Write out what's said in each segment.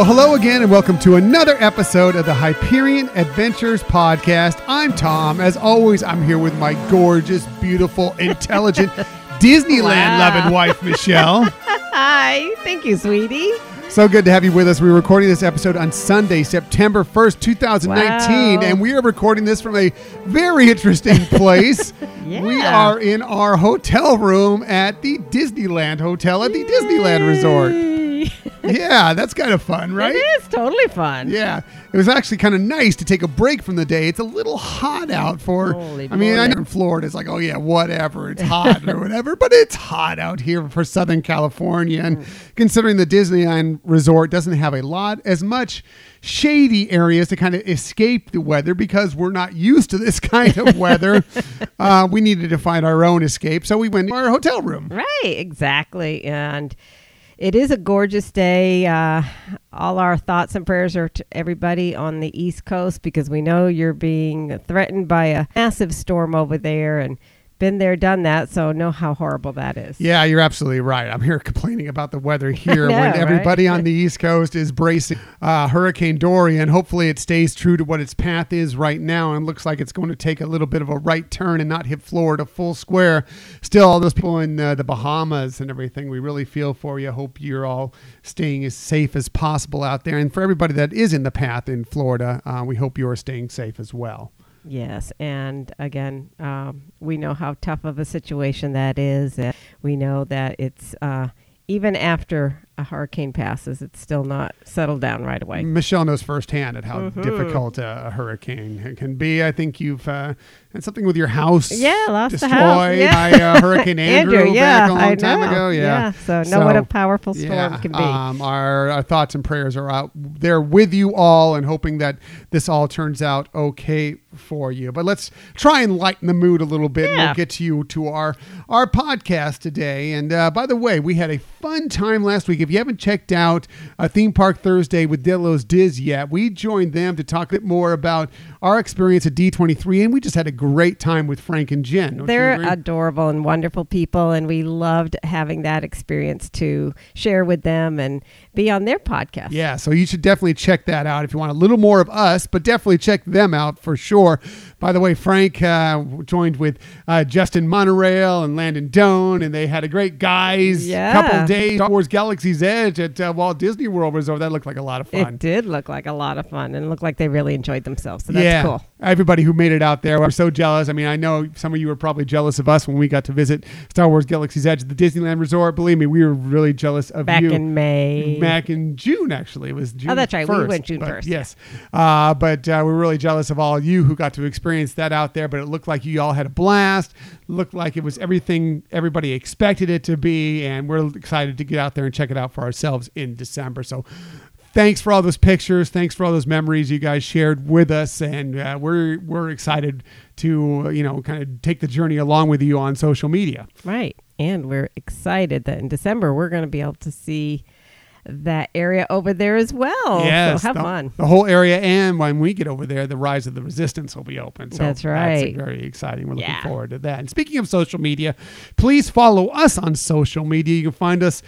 Well, hello again, and welcome to another episode of the Hyperion Adventures podcast. I'm Tom. As always, I'm here with my gorgeous, beautiful, intelligent, Disneyland loving wife, Michelle. Hi. Thank you, sweetie. So good to have you with us. We're recording this episode on Sunday, September 1st, 2019, Wow. and we are recording this from a very interesting place. Yeah. We are in our hotel room at the Disneyland Hotel at the Disneyland Resort. Yeah, that's kind of fun, right? It is totally fun. Yeah, it was actually kind of nice to take a break from the day. It's a little hot out for. Holy I mean, I know in Florida, it's like, oh yeah, whatever, it's hot or whatever, but it's hot out here for Southern California. And considering the Disneyland Resort doesn't have a lot as much shady areas to kind of escape the weather because we're not used to this kind of weather, uh, we needed to find our own escape, so we went to our hotel room. Right. Exactly. And it is a gorgeous day. Uh, all our thoughts and prayers are to everybody on the East Coast because we know you're being threatened by a massive storm over there and been there, done that. So know how horrible that is. Yeah, you're absolutely right. I'm here complaining about the weather here know, when right? everybody on the East Coast is bracing uh, Hurricane Dorian. Hopefully, it stays true to what its path is right now and looks like it's going to take a little bit of a right turn and not hit Florida full square. Still, all those people in uh, the Bahamas and everything, we really feel for you. Hope you're all staying as safe as possible out there. And for everybody that is in the path in Florida, uh, we hope you are staying safe as well. Yes, and again, um, we know how tough of a situation that is. We know that it's uh, even after a hurricane passes, it's still not settled down right away. Michelle knows firsthand at how Mhm. difficult a, a hurricane can be. I think you've uh, had something with your house. Yeah, lost the house. Yeah. by uh, Hurricane Andrew, yeah, back a long I time know. ago. Yeah. so know what a powerful storm yeah, can be. Um, our, our thoughts and prayers are out there with you all, and hoping that this all turns out okay for you. But let's try and lighten the mood a little bit. and We'll get to you to our our podcast today. And uh, by the way, we had a fun time last week. If you haven't checked out a theme park Thursday with Dillo's Diz yet, we joined them to talk a bit more about our experience at D23, and we just had a great time with Frank and Jen. They're adorable and wonderful people, and we loved having that experience to share with them and be on their podcast. Yeah, so you should definitely check that out if you want a little more of us, but definitely check them out for sure. By the way, Frank uh, joined with uh, Justin Monorail and Landon Doan, and they had a great guys Yeah. couple days. Star Wars Galaxy's Edge at uh, Walt Disney World Resort. That looked like a lot of fun. It did look like a lot of fun and looked like they really enjoyed themselves. So that's yeah, cool. everybody who made it out there, we're so jealous. I mean, I know some of you were probably jealous of us when we got to visit Star Wars Galaxy's Edge at the Disneyland Resort. Believe me, we were really jealous of Back you. in May. back in June. Actually, it was June. Oh, that's right. We 1st, went June 1st, Yes, uh, but uh, we're really jealous of all of you who got to experience that out there. But it looked like you all had a blast. Looked like it was everything everybody expected it to be, and we're excited to get out there and check it out for ourselves in December. So. Thanks for all those pictures. Thanks for all those memories you guys shared with us, and uh, we're we're excited to uh, you know kind of take the journey along with you on social media. Right. And we're excited that in December we're going to be able to see that area over there as well. Yes, So have the, fun. The whole area, and when we get over there, the Rise of the Resistance will be open. So That's right. very exciting. We're looking Yeah. forward to that. And speaking of social media, please follow us on social media. You can find us.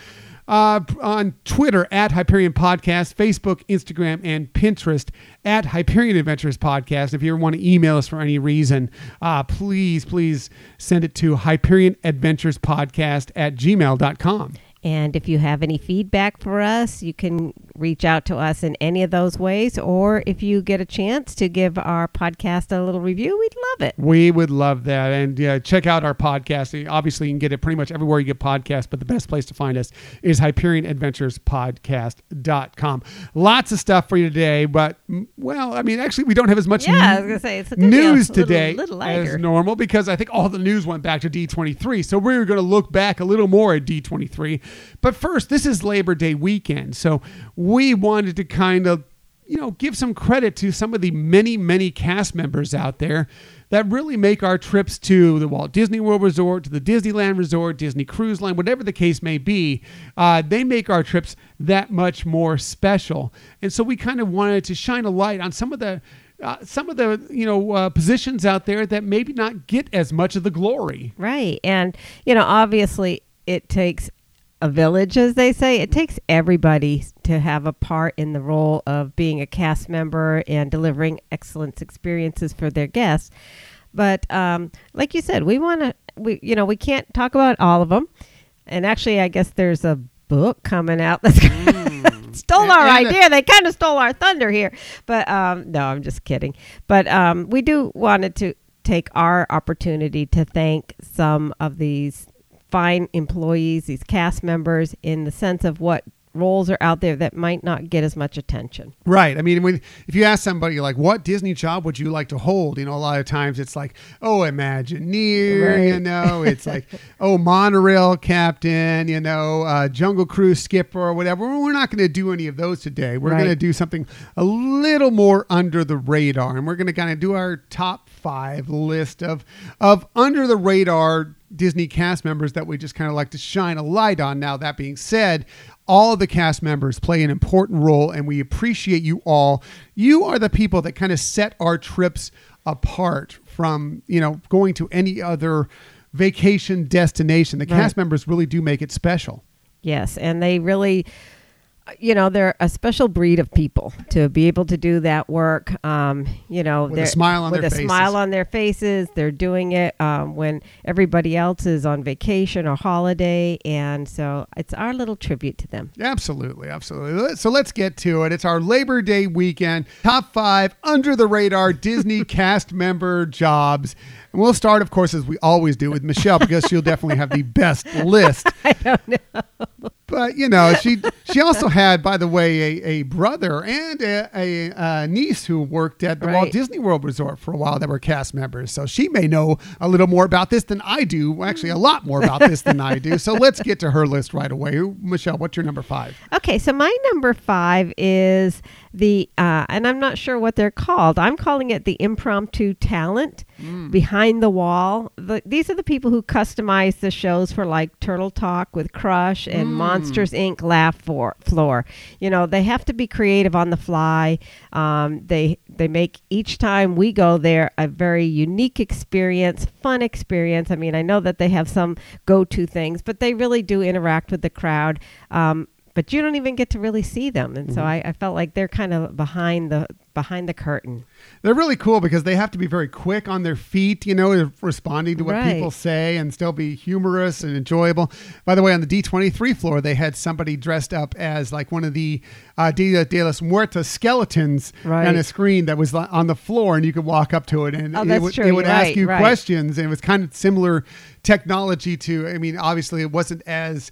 Uh, on Twitter at Hyperion Podcast, Facebook, Instagram, and Pinterest at Hyperion Adventures Podcast. If you ever want to email us for any reason, uh, please, please send it to Hyperion Adventures Podcast at gmail.com. And if you have any feedback for us, you can reach out to us in any of those ways. Or if you get a chance to give our podcast a little review, we'd love it. We would love that. And yeah, check out our podcast. Obviously, you can get it pretty much everywhere you get podcasts, but the best place to find us is HyperionAdventurespodcast.com. Lots of stuff for you today, but mm, well, I mean, actually, we don't have as much Yeah, I n- was gonna say, it's gonna a news little- today little as normal because I think all the news went back to D23. So we're going to look back a little more at D23. But first, this is Labor Day weekend. So we wanted to kind of you know, give some credit to some of the many, many cast members out there that really make our trips to the Walt Disney World Resort, to the Disneyland Resort, Disney Cruise Line, whatever the case may be, uh, they make our trips that much more special. And so we kind of wanted to shine a light on some of the uh, some of the you know uh, positions out there that maybe not get as much of the glory. Right. And, you know, obviously it takes a village, as they say. It takes everybody to have a part in the role of being a cast member and delivering excellence experiences for their guests. But um, like you said, we want to, we you know, we can't talk about all of them. And actually, I guess there's a book coming out that's Mm. stole our And- idea. They kind of stole our thunder here. But um, no, I'm just kidding. But um, we do wanted to take our opportunity to thank some of these fine employees, these cast members, in the sense of what roles are out there that might not get as much attention. Right. I mean, when if you ask somebody like, "What Disney job would you like to hold?" You know, a lot of times it's like, "Oh, Imagineer," Right. you know. It's like, "Oh, monorail captain," you know, uh, Jungle Cruise skipper or whatever. We're not going to do any of those today. We're Right. going to do something a little more under the radar, and we're going to kind of do our top five list of of under the radar Disney cast members that we just kind of like to shine a light on. Now, that being said, all of the cast members play an important role, and we appreciate you all. You are the people that kind of set our trips apart from, you know, going to any other vacation destination. The Right. cast members really do make it special. Yes, and they really, you know, they're a special breed of people to be able to do that work. Um, you know, With a smile on with their a faces. smile on their faces. They're doing it um, when everybody else is on vacation or holiday, and so it's our little tribute to them. Absolutely, absolutely. So let's get to it. It's our Labor Day weekend. Top five under the radar Disney cast member jobs. And we'll start, of course, as we always do, with Michelle because she'll definitely have the best list. I don't know. But you know, she she also had, by the way, a, a brother and a, a, uh niece who worked at the Walt Disney World Resort for a while that were cast members. So she may know a little more about this than I do. Actually, a lot more about this than I do. So let's get to her list right away. Michelle, what's your number five? Okay, so my number five is the, uh, and I'm not sure what they're called. I'm calling it the impromptu talent behind the wall. The, these are the people who customize the shows for like Turtle Talk with Crush and Monsters Inc. Laugh for, Floor. You know, they have to be creative on the fly. Um, they they make each time we go there a very unique experience, fun experience. I mean, I know that they have some go-to things, but they really do interact with the crowd. Um, but you don't even get to really see them, and so I, I felt like they're kind of behind the behind the curtain. They're really cool because they have to be very quick on their feet, you know, responding to what Right. people say and still be humorous and enjoyable. By the way, on the D23 floor, they had somebody dressed up as like one of the uh, Dia de los Muertos skeletons Right. on a screen that was on the floor, and you could walk up to it and Oh, it would, it would You're ask you right. questions. And it was kind of similar technology to, I mean, obviously, it wasn't as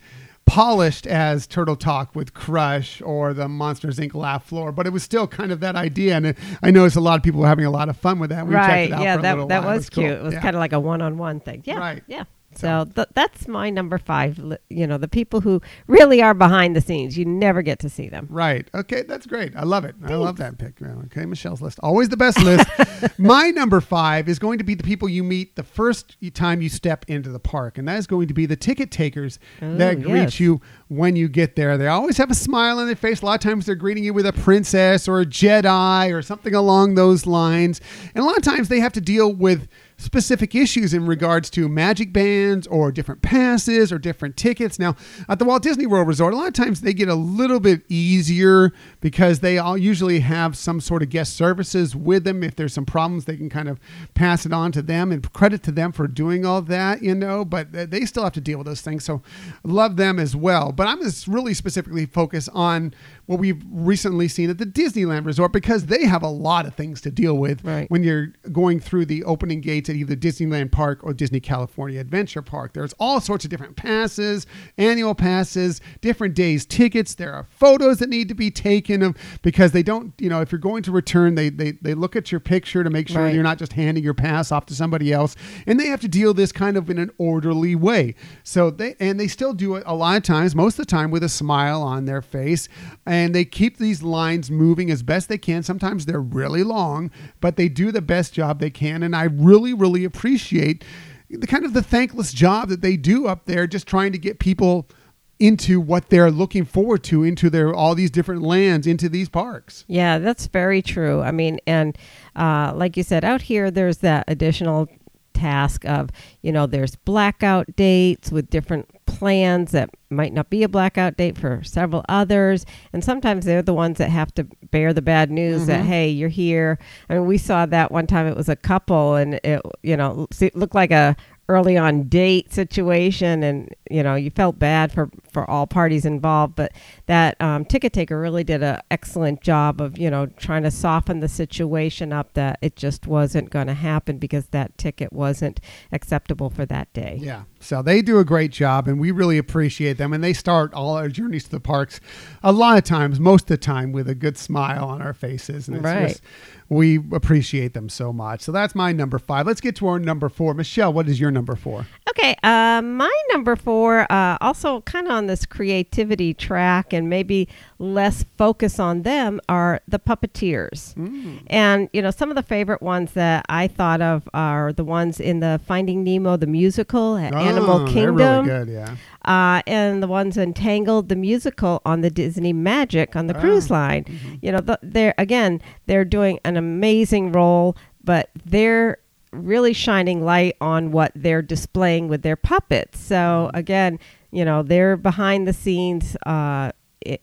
polished as Turtle Talk with Crush or the Monsters Inc. Laugh Floor, but it was still kind of that idea. And it, I noticed a lot of people were having a lot of fun with that. We checked right? it out Yeah, for a that that was, cool. cute. It was Yeah. kind of like a one-on-one thing. Yeah, Right. Yeah. So th- that's my number five. You know, the people who really are behind the scenes. You never get to see them. Right. Okay, that's great. I love it. I love that pick. Okay, Michelle's list. Always the best list. My number five is going to be the people you meet the first time you step into the park, and that is going to be the ticket takers that Oh, greet yes. you when you get there. They always have a smile on their face. A lot of times they're greeting you with a princess or a Jedi or something along those lines. And a lot of times they have to deal with specific issues in regards to magic bands or different passes or different tickets. Now, at the Walt Disney World Resort, a lot of times they get a little bit easier because they all usually have some sort of guest services with them. If there's some problems, they can kind of pass it on to them and credit to them for doing all that, you know, but they still have to deal with those things. So love them as well. But I'm just really specifically focused on what we've recently seen at the Disneyland Resort because they have a lot of things to deal with Right. when you're going through the opening gates at either Disneyland Park or Disney California Adventure Park. There's all sorts of different passes, annual passes, different days tickets. There are photos that need to be taken of because they don't, you know, if you're going to return, they they, they look at your picture to make sure Right. you're not just handing your pass off to somebody else. And they have to deal this kind of in an orderly way. So they and they still do it a lot of times, most of the time with a smile on their face. And they keep these lines moving as best they can. Sometimes they're really long, but they do the best job they can. And I really, really appreciate the kind of the thankless job that they do up there, just trying to get people into what they're looking forward to, into their all these different lands, into these parks. Yeah, that's very true. I mean, and uh, like you said, out here, there's that additional task of, you know, there's blackout dates with different plans that might not be a blackout date for several others. And sometimes they're the ones that have to bear the bad news that, Mhm. hey, you're here. I mean, we saw that one time it was a couple and it, you know, looked like a early on date situation and you know you felt bad for for all parties involved but that um, ticket taker really did an excellent job of you know trying to soften the situation up that it just wasn't going to happen because that ticket wasn't acceptable for that day Yeah. So they do a great job and we really appreciate them. And they start all our journeys to the parks a lot of times, most of the time, with a good smile on our faces. And it's Right. just, we appreciate them so much. So that's my number five. Let's get to our number four. Michelle, what is your number four? Okay, uh, my number four, uh, also kind of on this creativity track and maybe less focus on them, are the puppeteers. And, you know, some of the favorite ones that I thought of are the ones in the Finding Nemo, the musical at Oh, Animal Kingdom, really good, yeah. uh, and the ones in Tangled, the musical on the Disney Magic on the Oh, cruise line. You know, th- they're again, they're doing an amazing role, but they're really shining light on what they're displaying with their puppets. So again, you know, they're behind the scenes. Uh,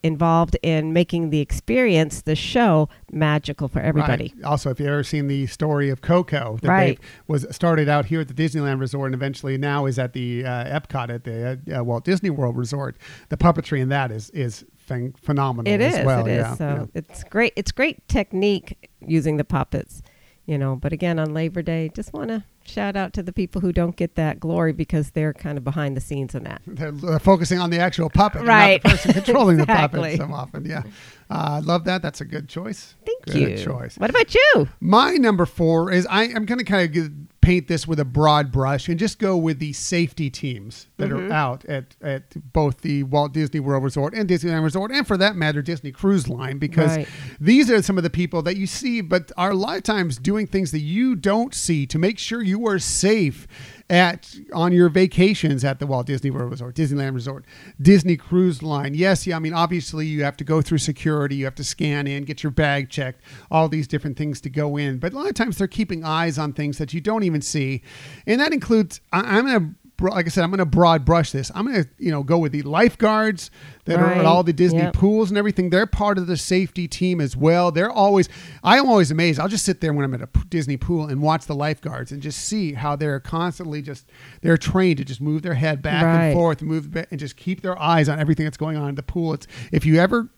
involved in making the experience, the show, magical for everybody. Right. Also, if you've ever seen the story of Coco, that Right. was started out here at the Disneyland Resort and eventually now is at the uh, Epcot at the uh, uh, Walt Disney World Resort. The puppetry in that is is phen- phenomenal It is. as well. it is. yeah, so yeah. it's great. It's great technique using the puppets, you know. But again, on Labor Day, just want to shout out to the people who don't get that glory because they're kind of behind the scenes in that. They're, they're focusing on the actual puppet, Right. not the person controlling Exactly. the puppet so often. Yeah, uh, I love that. That's a good choice. Thank you. good you. choice. What about you? My number four is I, I'm going to kind of paint this with a broad brush and just go with the safety teams that Mm-hmm. are out at, at both the Walt Disney World Resort and Disneyland Resort, and for that matter, Disney Cruise Line, because Right. these are some of the people that you see, but are a lot of times doing things that you don't see to make sure you are safe at on your vacations at the Walt Disney World Resort, Disneyland Resort, Disney Cruise Line. Yes, yeah, I mean obviously you have to go through security, you have to scan in, get your bag checked, all these different things to go in. But a lot of times they're keeping eyes on things that you don't even see, and that includes I, I'm gonna. Like I said, I'm going to broad brush this. I'm going to, you know, go with the lifeguards that are at all the Disney Yep. pools and everything. They're part of the safety team as well. They're always, I am always amazed. I'll just sit there when I'm at a Disney pool and watch the lifeguards and just see how they're constantly just, they're trained to just move their head back Right. and forth, move and just keep their eyes on everything that's going on in the pool. It's if you ever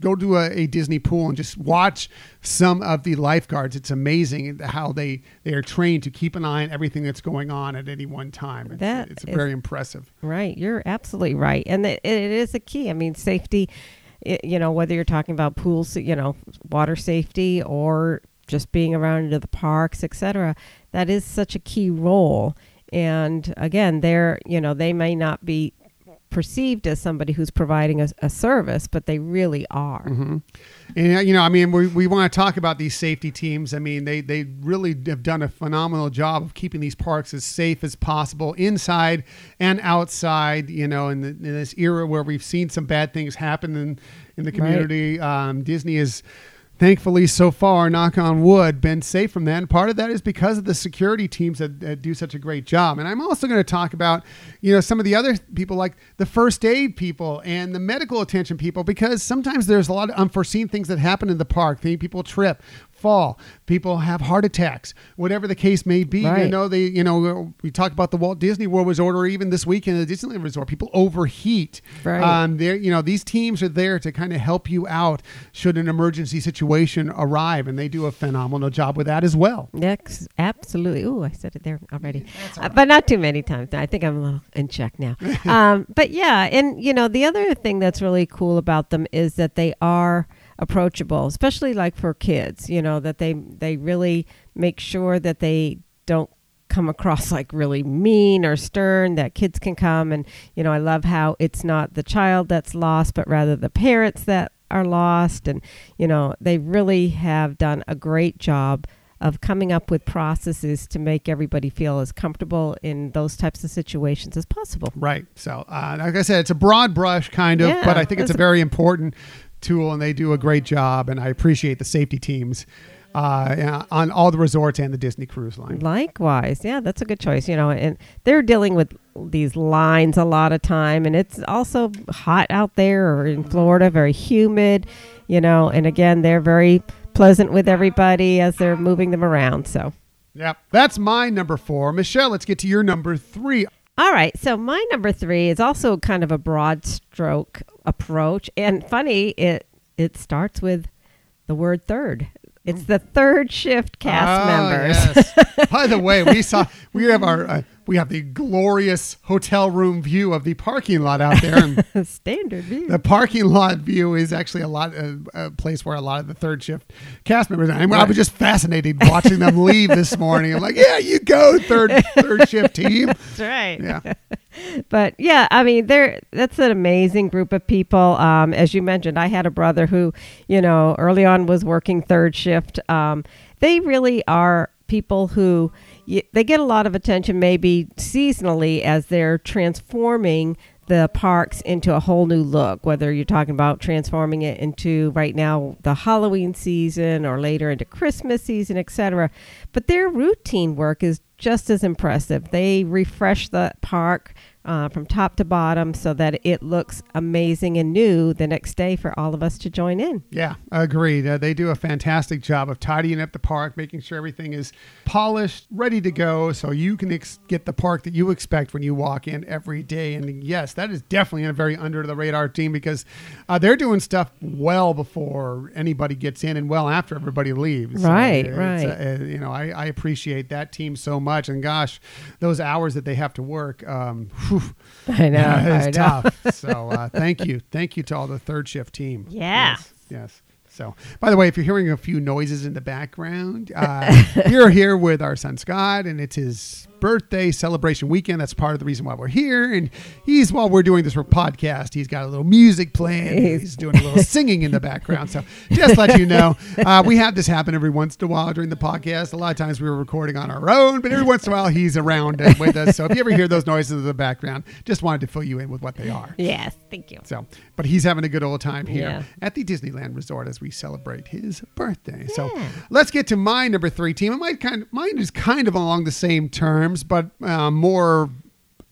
go to a, a Disney pool and just watch some of the lifeguards, it's amazing how they they are trained to keep an eye on everything that's going on at any one time. It's, That it's is- very impressive. Right, you're absolutely right, and it, it is a key. I mean, safety. It, you know, whether you're talking about pools, you know, water safety, or just being around into the parks, etc. That is such a key role. And again, they're you know they may not be perceived as somebody who's providing a, a service, but they really are. And uh, you know, I mean, we, we want to talk about these safety teams. I mean, they they really have done a phenomenal job of keeping these parks as safe as possible, inside and outside. You know, in, the, in this era where we've seen some bad things happen in in the Right. community, um, Disney is. Thankfully, so far, knock on wood, been safe from that. And part of that is because of the security teams that, that do such a great job. And I'm also going to talk about, you know, some of the other people like the first aid people and the medical attention people, because sometimes there's a lot of unforeseen things that happen in the park. People trip, fall, people have heart attacks, whatever the case may be. You know, they, you know, we talk about the Walt Disney World Resort or even this weekend at the Disneyland Resort. People overheat. Right. Um, they're, you know, these teams are there to kind of help you out should an emergency situation arrive, and they do a phenomenal job with that as well. Yes, absolutely. Ooh, I said it there already, uh, but not too many times. I think I'm a little in check now. um, but yeah, and you know, the other thing that's really cool about them is that they are approachable, especially like for kids. You know, that they they really make sure that they don't come across like really mean or stern that kids can come and you know i love how it's not the child that's lost but rather the parents that are lost and you know they really have done a great job of coming up with processes to make everybody feel as comfortable in those types of situations as possible Right. So, uh, like I said, it's a broad brush kind of, Yeah, but I think it's a very important tool, and they do a great job. And I appreciate the safety teams uh, on all the resorts and the Disney Cruise Line. Likewise, yeah, that's a good choice. You know, and they're dealing with these lines a lot of time, and it's also hot out there or in Florida, very humid. You know, and again, they're very pleasant with everybody as they're moving them around. So. yeah, that's my number four. Michelle, let's get to your number three. All right, so my number three is also kind of a broad stroke approach, and funny, it it starts with the word third. It's the third shift cast Oh, members. yes. By the way, we saw we have our uh, we have the glorious hotel room view of the parking lot out there, and Standard view. the parking lot view is actually a lot uh, a place where a lot of the third shift cast members. I, I was just fascinated watching them leave this morning. I'm like, yeah, you go third third shift team. That's right. Yeah, But yeah, I mean, they're that's an amazing group of people. Um, as you mentioned, I had a brother who, you know, early on was working third shift. Um, they really are people who they get a lot of attention, maybe seasonally, as they're transforming the parks into a whole new look. Whether you're talking about transforming it into right now the Halloween season or later into Christmas season, etc. But their routine work is just as impressive. They refresh the park uh, from top to bottom so that it looks amazing and new the next day for all of us to join in. yeah, agreed. Uh, they do a fantastic job of tidying up the park, making sure everything is polished, ready to go, so you can ex- get the park that you expect when you walk in every day. And yes, that is definitely a very under the radar team because uh, they're doing stuff well before anybody gets in and well after everybody leaves. Right, right. uh, you know, I, I appreciate that team so much. And gosh, those hours that they have to work, um, whew, I know. yeah, I it's know. tough. So uh, thank you, thank you to all the third shift team. Yeah. Yes. yes. So, by the way, if you're hearing a few noises in the background, uh, we're here with our son Scott, and it's his birthday celebration weekend. That's part of the reason why we're here. And he's while we're doing this podcast, he's got a little music playing. He's- doing a little singing in the background. So, just let you know, uh, we have this happen every once in a while during the podcast. A lot of times we were recording on our own, but every once in a while he's around with us. So, if you ever hear those noises in the background, just wanted to fill you in with what they are. Yes, thank you. So, but he's having a good old time here Yeah. at the Disneyland Resort as we celebrate his birthday. So, let's get to my number three team. And my kind, mine is kind of along the same terms, but uh, more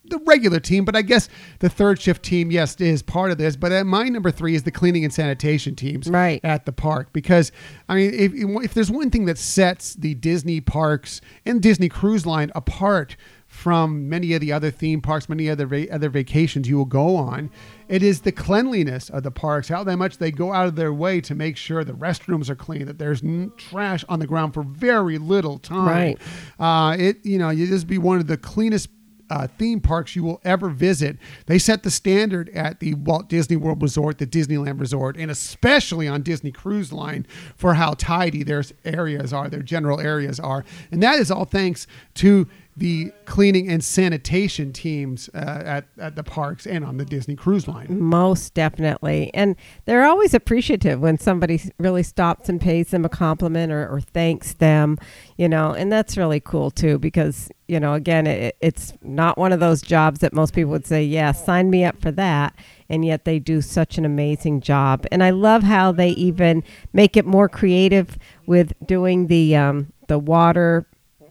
the regular team. But I guess the third shift team, yes, is part of this. But uh, my number three is the cleaning and sanitation teams Right. at the park because I mean, if if there's one thing that sets the Disney parks and Disney Cruise Line apart from many of the other theme parks, many other va- other vacations you will go on, it is the cleanliness of the parks. How that much they go out of their way to make sure the restrooms are clean, that there's n- trash on the ground for very little time. Right. Uh, it you know you just be one of the cleanest uh, theme parks you will ever visit. They set the standard at the Walt Disney World Resort, the Disneyland Resort, and especially on Disney Cruise Line for how tidy their areas are, their general areas are. And that is all thanks to the cleaning and sanitation teams uh, at, at the parks and on the Disney Cruise Line. Most definitely. And they're always appreciative when somebody really stops and pays them a compliment or, or thanks them, you know, and that's really cool too because, you know, again, it, it's not one of those jobs that most people would say, yeah, sign me up for that. And yet they do such an amazing job. And I love how they even make it more creative with doing the, um, the water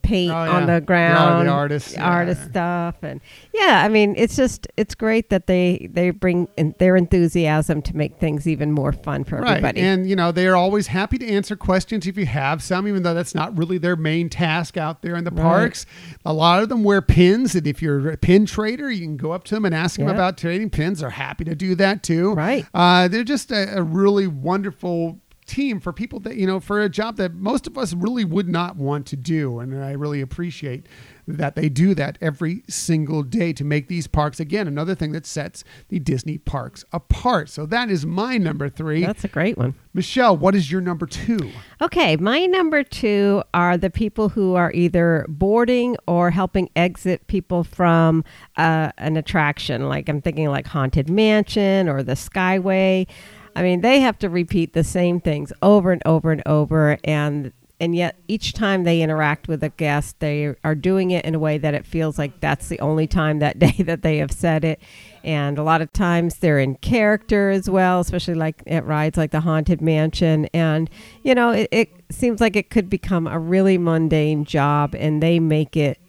paint Oh, on the ground the artists, the yeah. artist stuff and yeah i mean it's just it's great that they they bring in their enthusiasm to make things even more fun for Right. everybody And, you know, they are always happy to answer questions if you have some, even though that's not really their main task out there in the Right. parks. A lot of them wear pins. And if you're a pin trader, you can go up to them and ask them about trading pins. They're happy to do that too. Right. Uh, they're just a, a really wonderful team for people that, you know, for a job that most of us really would not want to do. And I really appreciate that they do that every single day to make these parks again another thing that sets the Disney parks apart. So that is my number 3. that's a great one Michelle, what is your number two? okay my number two are the people who are either boarding or helping exit people from uh, an attraction like i'm thinking like haunted mansion or the skyway i mean they have to repeat the same things over and over and over and and yet each time they interact with a guest, they are doing it in a way that it feels like that's the only time that day that they have said it. And a lot of times they're in character as well, especially like at rides like the Haunted Mansion. And, you know, it, it seems like it could become a really mundane job, and they make it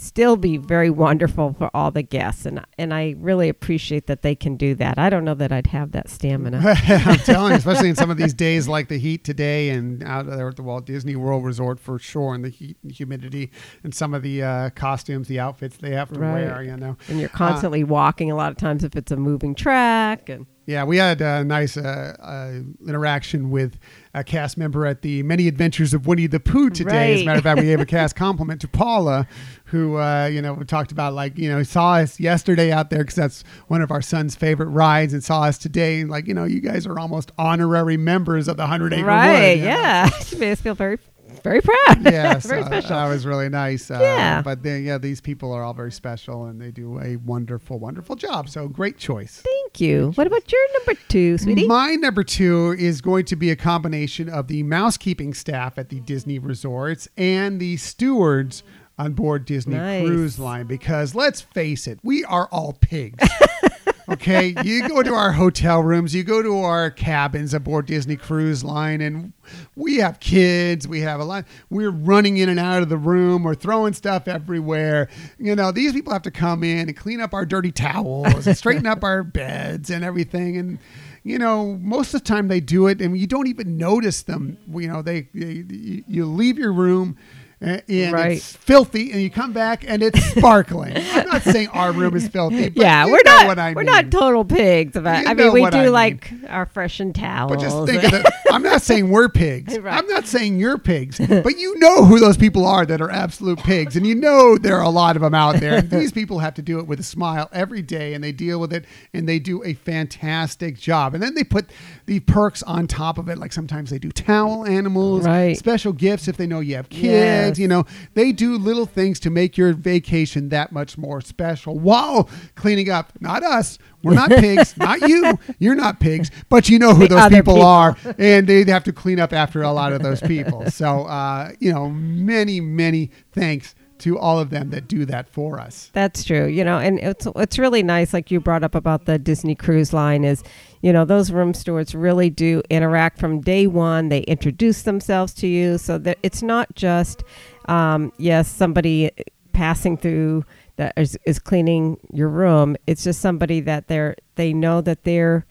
still be very wonderful for all the guests and and I really appreciate that they can do that. I don't know that I'd have that stamina. I'm telling you, especially in some of these days like the heat today and out there at the Walt Disney World Resort for sure and the heat and humidity and some of the uh, costumes, the outfits they have to Right. wear, you know. And you're constantly walking a lot of times if it's a moving track and Yeah, we had a nice uh, uh, interaction with a cast member at the Many Adventures of Winnie the Pooh today. As a matter of fact, we gave a cast compliment to Paula, who uh, you know we talked about like you know saw us yesterday out there because that's one of our son's favorite rides, and saw us today. And Like you know, you guys are almost honorary members of the Hundred Acre right, Wood. know? yeah. She made us feel very very proud. yeah, very so special. That was really nice. Uh, Yeah. but then, yeah, these people are all very special, and they do a wonderful, wonderful job. So great choice. Thank you. What about your number two, sweetie? My number two is going to be a combination of the mousekeeping staff at the Disney resorts and the stewards on board Disney Nice. Cruise Line because let's face it, we are all pigs. okay, you go to our hotel rooms, you go to our cabins aboard Disney Cruise Line, and we have kids. We have a lot. We're running in and out of the room. We're throwing stuff everywhere. You know, these people have to come in and clean up our dirty towels and straighten up our beds and everything. And you know, most of the time they do it, and you don't even notice them. You know, they, they you- you leave your room. Uh, And Right. it's filthy, and you come back and it's sparkling. I'm not saying our room is filthy, but yeah, you we're know not what I we're mean. not total pigs. I mean, we do I mean. like our freshened towels. But just think of it. I'm not saying we're pigs. Right. I'm not saying you're pigs. But you know who those people are that are absolute pigs. And you know there are a lot of them out there. And these people have to do it with a smile every day and they deal with it and they do a fantastic job. And then they put the perks on top of it. Like sometimes they do towel animals, Right. special gifts if they know you have kids. You know, they do little things to make your vacation that much more special while cleaning up. Not us. We're not pigs. not you. You're not pigs. But you know who The those people, people. are, and they'd have to clean up after a lot of those people. So, uh, you know, many, many thanks to all of them that do that for us. That's true. You know, and it's it's really nice, like you brought up about the Disney Cruise Line, is you know those room stewards really do interact from day one. They introduce themselves to you, so that it's not just um, yes somebody passing through that is, is cleaning your room. It's just somebody that they're they know that their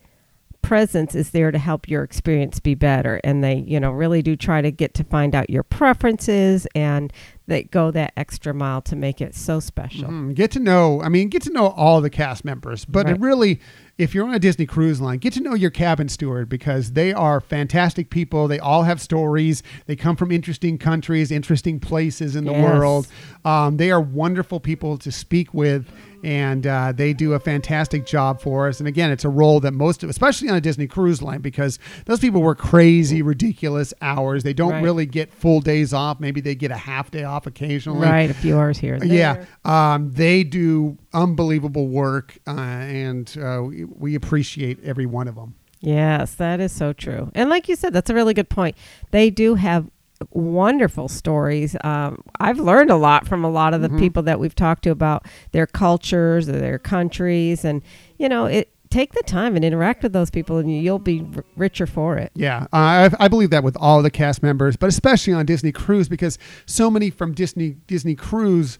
presence is there to help your experience be better and they you know really do try to get to find out your preferences and they go that extra mile to make it so special Mm, get to know, I mean, get to know all the cast members, but Right. really, if you're on a Disney cruise line, get to know your cabin steward because they are fantastic people. They all have stories. They come from interesting countries, interesting places in the Yes. world. Um, they are wonderful people to speak with, and uh, they do a fantastic job for us. And again, it's a role that most, of, especially on a Disney cruise line, because those people work crazy, ridiculous hours. They don't Right. really get full days off. Maybe they get a half day off occasionally. right a few hours here and Yeah, um, they do unbelievable work, uh, and uh, we, we appreciate every one of them. yes that is so true and like you said that's a really good point they do have wonderful stories um, i've learned a lot from a lot of the Mhm. people that we've talked to about their cultures or their countries and you know it take the time and interact with those people and you'll be r- richer for it Yeah, uh, I, I believe that with all the cast members, but especially on Disney Cruise because so many from Disney Disney Cruise.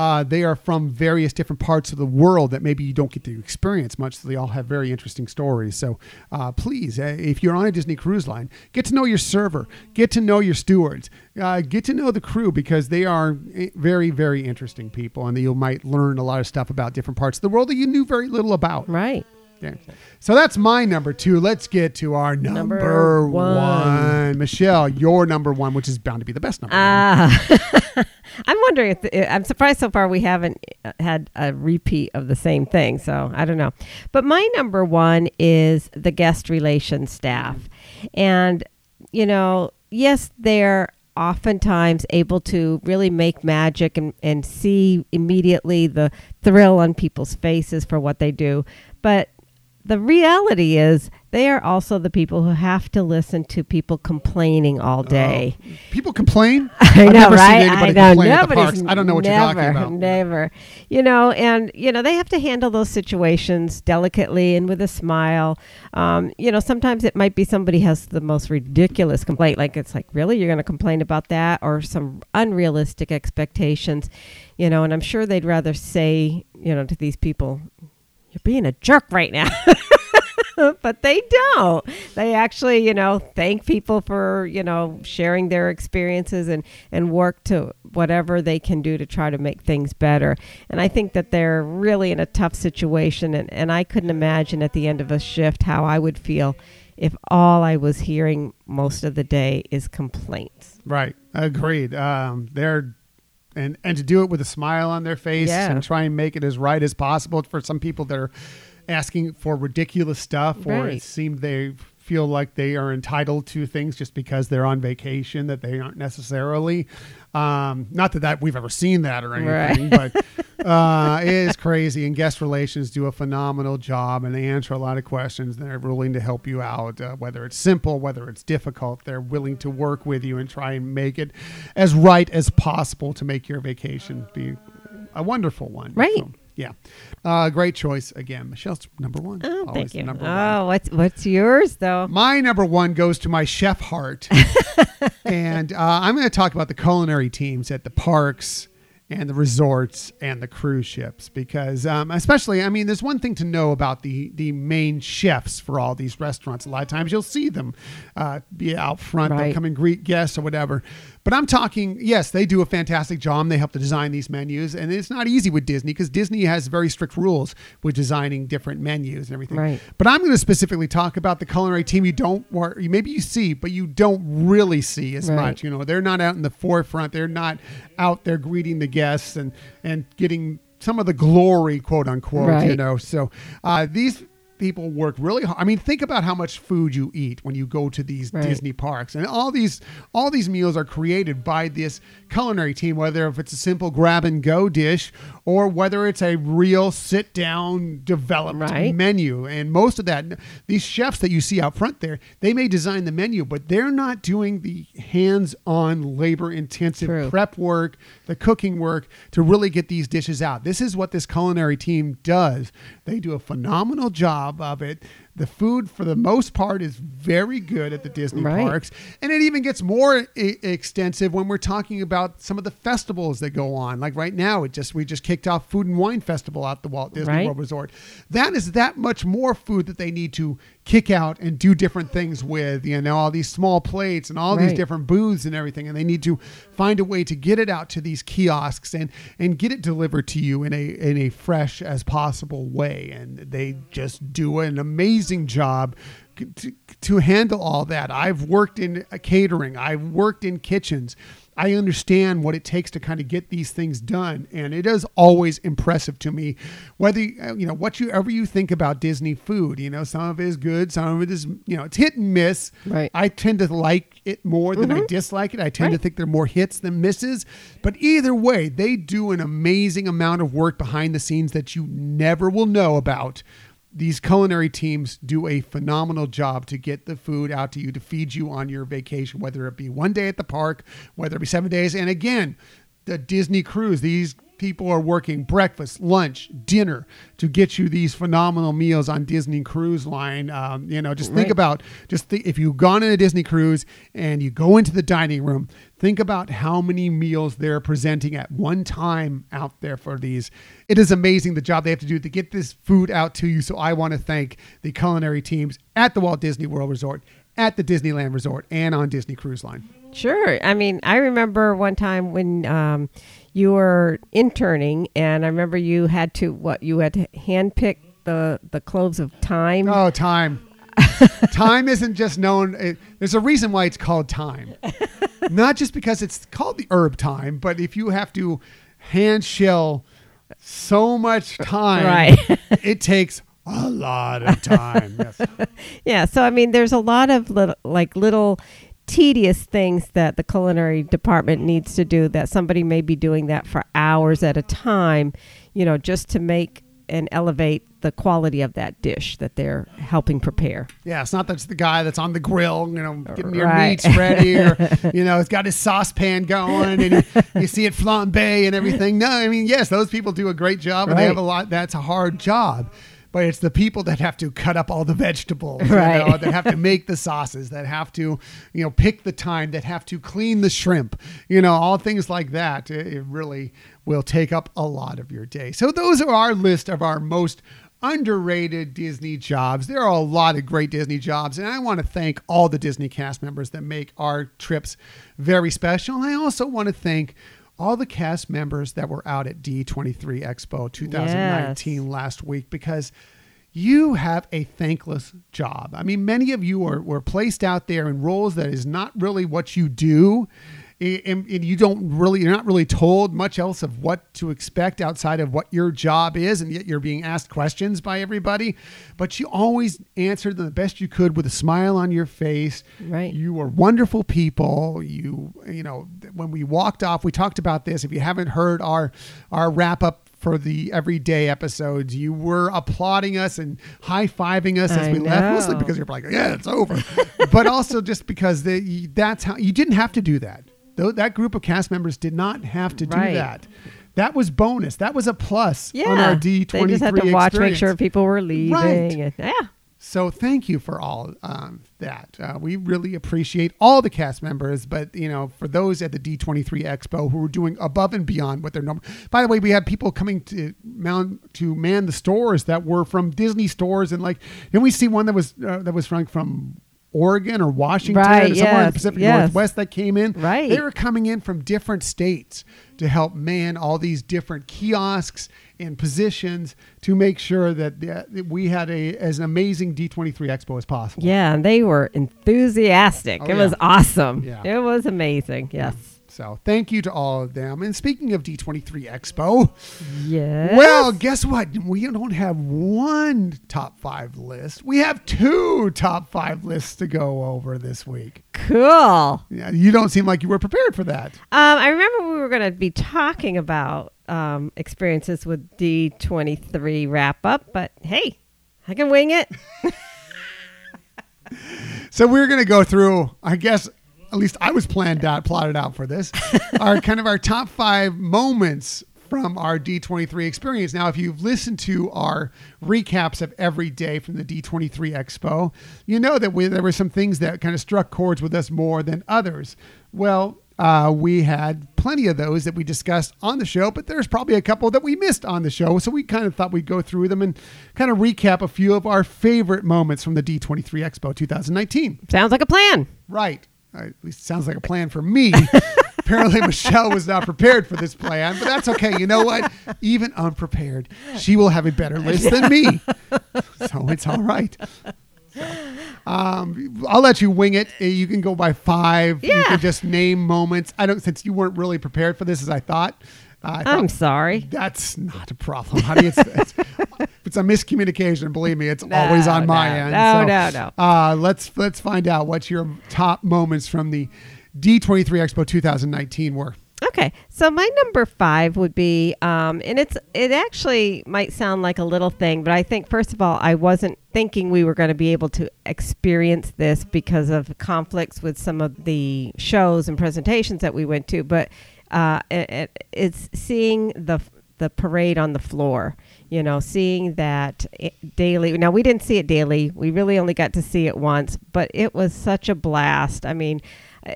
Uh, they are from various different parts of the world that maybe you don't get to experience much. So they all have very interesting stories. So uh, please, uh, if you're on a Disney cruise line, get to know your server, get to know your stewards, uh, get to know the crew because they are eh, very, very interesting people, and you might learn a lot of stuff about different parts of the world that you knew very little about. right Yeah. So that's my number two. Let's get to our number, Number one. one. Michelle, your number one, which is bound to be the best number one. Ah, I'm wondering if the, I'm surprised so far we haven't uh, had a repeat of the same thing. So I don't know. But my number one is the guest relations staff, and you know, yes, they're oftentimes able to really make magic and, and see immediately the thrill on people's faces for what they do. But the reality is they are also the people who have to listen to people complaining all day. Oh, people complain. I I've know, never right? seen anybody I know. complain at the Nobody's parks. I don't know what never, you're talking about. Never. You know, and you know they have to handle those situations delicately and with a smile. Um, you know, sometimes it might be somebody has the most ridiculous complaint, like it's like, really, you're going to complain about that, or some unrealistic expectations. You know, and I'm sure they'd rather say, you know, to these people, "You're being a jerk right now." but they don't. They actually, you know, thank people for, you know, sharing their experiences and, and work to whatever they can do to try to make things better. And I think that they're really in a tough situation. And, and I couldn't imagine at the end of a shift how I would feel if all I was hearing most of the day is complaints. Right. Agreed. Um, they're and and to do it with a smile on their face Yeah. and try and make it as right as possible for some people that are asking for ridiculous stuff or it seemed they feel like they are entitled to things just because they're on vacation that they aren't necessarily. Um, not that, that we've ever seen that or anything but uh, it is crazy. And guest relations do a phenomenal job and they answer a lot of questions. They're willing to help you out uh, whether it's simple whether it's difficult. They're willing to work with you and try and make it as right as possible to make your vacation be a wonderful one. Right. So, yeah uh, great choice again michelle's number one Oh, Always thank you. number one. Oh, what's what's yours though? My number one goes to my chef heart. and uh, I'm going to talk about the culinary teams at the parks and the resorts and the cruise ships because um, especially i mean there's one thing to know about the the main chefs for all these restaurants a lot of times you'll see them uh, be out front they'll come and greet guests or whatever but i'm talking yes they do a fantastic job they help to design these menus and it's not easy with disney because disney has very strict rules with designing different menus and everything Right. but I'm going to specifically talk about the culinary team you don't, or maybe you see, but you don't really see as Right. much. You know, they're not out in the forefront. They're not out there greeting the guests and and getting some of the glory, quote unquote. right. You know, so uh, these people work really hard. I mean, think about how much food you eat when you go to these Right. Disney parks, and all these all these meals are created by this culinary team. Whether if it's a simple grab and go dish, or whether it's a real sit down developed Right. menu. And most of that, these chefs that you see out front there, they may design the menu, but they're not doing the hands on labor intensive prep work, the cooking work to really get these dishes out. This is what this culinary team does. They do a phenomenal job of it. The food, for the most part, is very good at the Disney Right. parks. And it even gets more e- extensive when we're talking about some of the festivals that go on. Like right now, it just we just kicked off Food and Wine Festival at the Walt Disney Right. World Resort. That is that much more food that they need to kick out and do different things with. You know, all these small plates and all these different booths and everything, and they need to find a way to get it out to these kiosks and and get it delivered to you in a in a fresh as possible way. And they just do an amazing job to, to handle all that. I've worked in catering. I've worked in kitchens. I understand what it takes to kind of get these things done, and it is always impressive to me. Whether uh, you know what you ever you think about Disney food, you know some of it is good, some of it is you know it's hit and miss. Right. I tend to like it more than I dislike it. I tend to think there are more hits than misses, but either way, they do an amazing amount of work behind the scenes that you never will know about these culinary teams do a phenomenal job to get the food out to you to feed you on your vacation, whether it be one day at the park, whether it be seven days. And again, the Disney cruise, these people are working breakfast, lunch, dinner to get you these phenomenal meals on Disney Cruise Line. Um, you know, just think about just think, if you've gone on a Disney cruise and you go into the dining room, think about how many meals they're presenting at one time out there for these. It is amazing the job they have to do to get this food out to you. So I want to thank the culinary teams at the Walt Disney World Resort, at the Disneyland Resort, and on Disney Cruise Line. Sure. I mean, I remember one time when um, you were interning, and I remember you had to what you had to handpick the the cloves of thyme. Oh, time. time isn't just known. It, there's a reason why it's called time. Not just because it's called the herb thyme, but if you have to hand shell so much uh, thyme, Right. it takes a lot of time. Yes. Yeah. So I mean, there's a lot of little, like little tedious things that the culinary department needs to do that somebody may be doing that for hours at a time, you know, just to make and elevate the quality of that dish that they're helping prepare. Yeah, it's not that's the guy that's on the grill, you know, getting your Right. meats ready, or you know, it's got his saucepan going, and you, you see it flambe and everything. No, I mean, yes, those people do a great job, and they have a lot. That's a hard job, but it's the people that have to cut up all the vegetables, you know, that have to make the sauces, that have to, you know, pick the thyme, that have to clean the shrimp, you know, all things like that. It, it really will take up a lot of your day. So those are our list of our most underrated Disney jobs. There are a lot of great Disney jobs, and I want to thank all the Disney cast members that make our trips very special. And I also want to thank all the cast members that were out at D23 Expo 2019 last week because you have a thankless job. I mean, many of you are were placed out there in roles that is not really what you do. And, and you don't really, you're not really told much else of what to expect outside of what your job is, and yet you're being asked questions by everybody. But you always answered them the best you could with a smile on your face. Right. You were wonderful people. You, you know, when we walked off, we talked about this. If you haven't heard our our wrap up for the everyday episodes, you were applauding us and high fiving us as I we left, mostly because you're like, yeah, it's over, but also just because the, that's how you didn't have to do that. Though that group of cast members did not have to do Right. that. That was bonus. That was a plus Yeah, on our D twenty they just had to watch, make sure people were leaving. Right. Yeah, So thank you for all um, that. Uh, we really appreciate all the cast members, but you know, for those at the D23 Expo who were doing above and beyond what their number. By the way, we had people coming to mount to man the stores that were from Disney stores, and like, then we see one that was uh, that was from from. Oregon or Washington Right, or somewhere in the Pacific yes. Northwest that came in. Right. They were coming in from different states to help man all these different kiosks and positions to make sure that, that we had a as an amazing D23 Expo as possible. yeah, and they were enthusiastic. Oh, it was awesome. Yeah. It was amazing. Yes. So thank you to all of them. And speaking of D23 Expo, Yes. well, guess what? We don't have one top five list. We have two top five lists to go over this week. cool. Yeah, you don't seem like you were prepared for that. Um, I remember we were going to be talking about um, experiences with D23 wrap up, but hey, I can wing it. So we're going to go through, I guess, at least I was planned out, plotted out for this, our kind of our top five moments from our D23 experience. Now, if you've listened to our recaps of every day from the D23 Expo, you know that we, there were some things that kind of struck chords with us more than others. Well, uh, we had plenty of those that we discussed on the show, but there's probably a couple that we missed on the show. So we kind of thought we'd go through them and kind of recap a few of our favorite moments from the D23 Expo 2019. Sounds like a plan. Right. Uh, At least it sounds like a plan for me. Apparently, Michelle was not prepared for this plan, but that's okay. You know what? Even unprepared, she will have a better list than me. So it's all right. So, um, I'll let you wing it. Uh, You can go by five. Yeah. You can just name moments. I don't, since you weren't really prepared for this as I thought. I I'm sorry. that's not a problem, honey. It's, it's, it's a miscommunication. Believe me, it's always No, on my end. no, So, no, no. Uh, let's let's find out what your top moments from the D23 Expo 2019 were. Okay, so my number five would be, um, and it's it actually might sound like a little thing, but I think first of all, I wasn't thinking we were going to be able to experience this because of conflicts with some of the shows and presentations that we went to. But uh, it, it, it's seeing the the parade on the floor. You know, seeing that daily. Now we didn't see it daily. We really only got to see it once, but it was such a blast. I mean,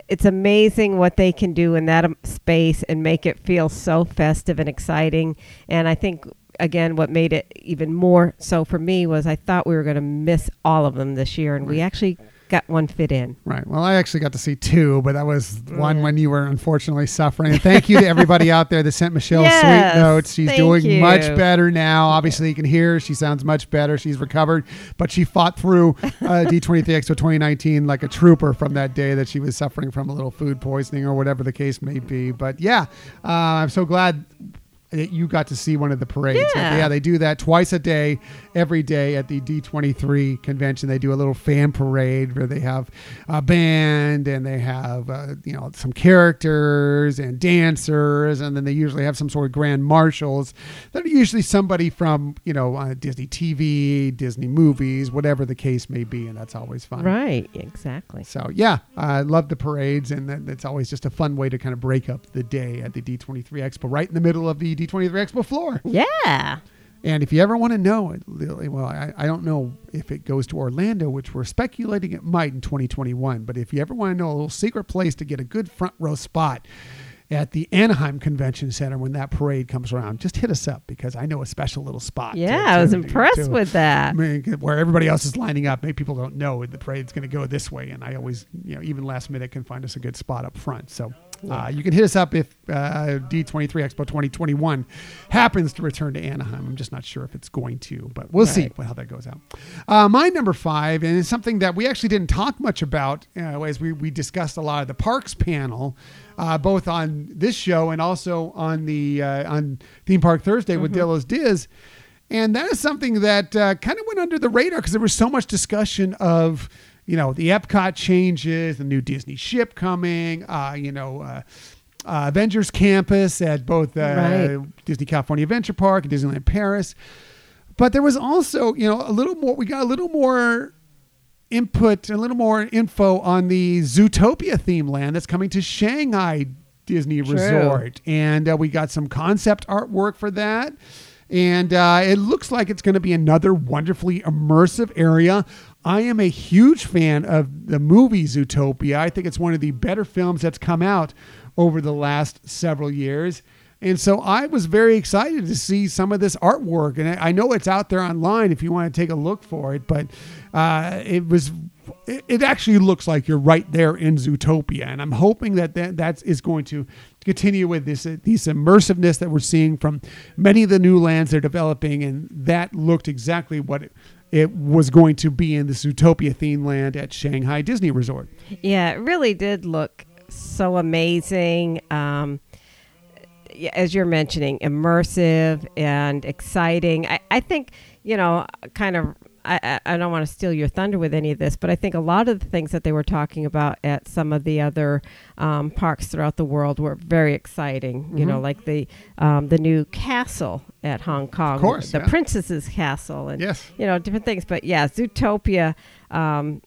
it's amazing what they can do in that um, space and make it feel so festive and exciting. And I think again, what made it even more so for me was I thought we were going to miss all of them this year, and we actually got one fit in. Right. Well, I actually got to see two, but that was one Yeah. when you were unfortunately suffering. And thank you to everybody out there that sent Michelle Yes, sweet notes. She's doing you. much better now. Obviously, you can hear she sounds much better. She's recovered, but she fought through uh, D23 Expo 2019 like a trooper from that day that she was suffering from a little food poisoning or whatever the case may be. But yeah, uh, I'm so glad that you got to see one of the parades. Like, Yeah. yeah, they do that twice a day, every day at the D23 convention. They do a little fan parade where they have a band and they have uh, you know some characters and dancers, and then they usually have some sort of grand marshals. That are usually somebody from you know uh, Disney TV, Disney movies, whatever the case may be, and that's always fun. Right. Exactly. So yeah, I love the parades, and that- it's always just a fun way to kind of break up the day at the D23 Expo, right in the middle of the D23 Expo floor. Yeah. And if you ever want to know, it, well, I, I don't know if it goes to Orlando, which we're speculating it might in 2021. But if you ever want to know a little secret place to get a good front row spot at the Anaheim Convention Center when that parade comes around, just hit us up because I know a special little spot. to- Yeah. I was to- impressed to- with I that. mean, where everybody else is lining up, maybe people don't know the parade's going to go this way, and I always, you know, even last minute can find us a good spot up front. So uh, you can hit us up if uh, D23 Expo 2021 happens to return to Anaheim. I'm just not sure if it's going to, but we'll see Right. how that goes out. Uh, my number five, and it's something that we actually didn't talk much about uh, as we, we discussed a lot of the parks panel, uh, both on this show and also on the uh, on Theme Park Thursday with Dillo's Diz. And that is something that uh, kind of went under the radar because there was so much discussion of, you know, the Epcot changes, the new Disney ship coming, uh, you know, uh, uh, Avengers Campus at both uh, Right. Disney California Adventure Park and Disneyland Paris. But there was also, you know, a little more, we got a little more input, a little more info on the Zootopia theme land that's coming to Shanghai Disney True. Resort. And uh, we got some concept artwork for that. And uh, it looks like it's going to be another wonderfully immersive area. I am a huge fan of the movie Zootopia. I think it's one of the better films that's come out over the last several years. And so I was very excited to see some of this artwork. And I know it's out there online if you want to take a look for it, but uh, it was. It actually looks like you're right there in Zootopia, and I'm hoping that that, that is going to continue with this this immersiveness that we're seeing from many of the new lands they're developing, and that looked exactly what it, it was going to be in the Zootopia theme land at Shanghai Disney Resort. Yeah, it really did look so amazing. Um, as you're mentioning, immersive and exciting. I, I think, you know, kind of, I, I don't want to steal your thunder with any of this, but I think a lot of the things that they were talking about at some of the other um, parks throughout the world were very exciting. You know, like the um, the new castle at Hong Kong, course, the yeah. princess's castle, and Yes. you know, different things. But yeah, Zootopia. Um,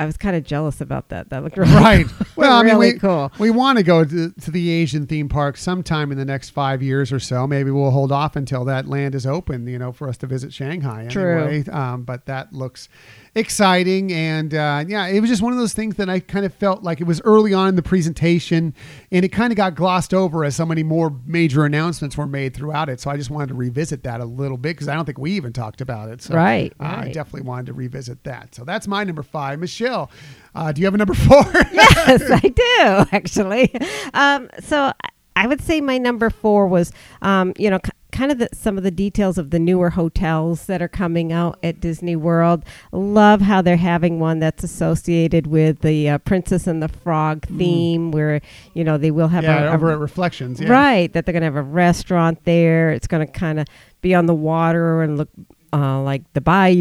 I was kind of jealous about that. That looked really Right. Well, I mean, we, cool. we want to go to, to the Asian theme park sometime in the next five years or so. Maybe we'll hold off until that land is open, you know, for us to visit Shanghai. True. Um, but that looks exciting. And uh, yeah, it was just one of those things that I kind of felt like it was early on in the presentation and it kind of got glossed over as so many more major announcements were made throughout it. So I just wanted to revisit that a little bit because I don't think we even talked about it. So Right, uh, I definitely wanted to revisit that. So that's my number five. Michelle, uh, do you have a number four? yes, I do actually. Um, so I- would say my number four was, um, you know, kind of the, some of the details of the newer hotels that are coming out at Disney World. Love how they're having one that's associated with the uh, Princess and the Frog theme, where you know they will have Mm. yeah, a, a over at Reflections. Yeah. Right, that they're going to have a restaurant there. It's going to kind of be on the water and look uh, like the bayous.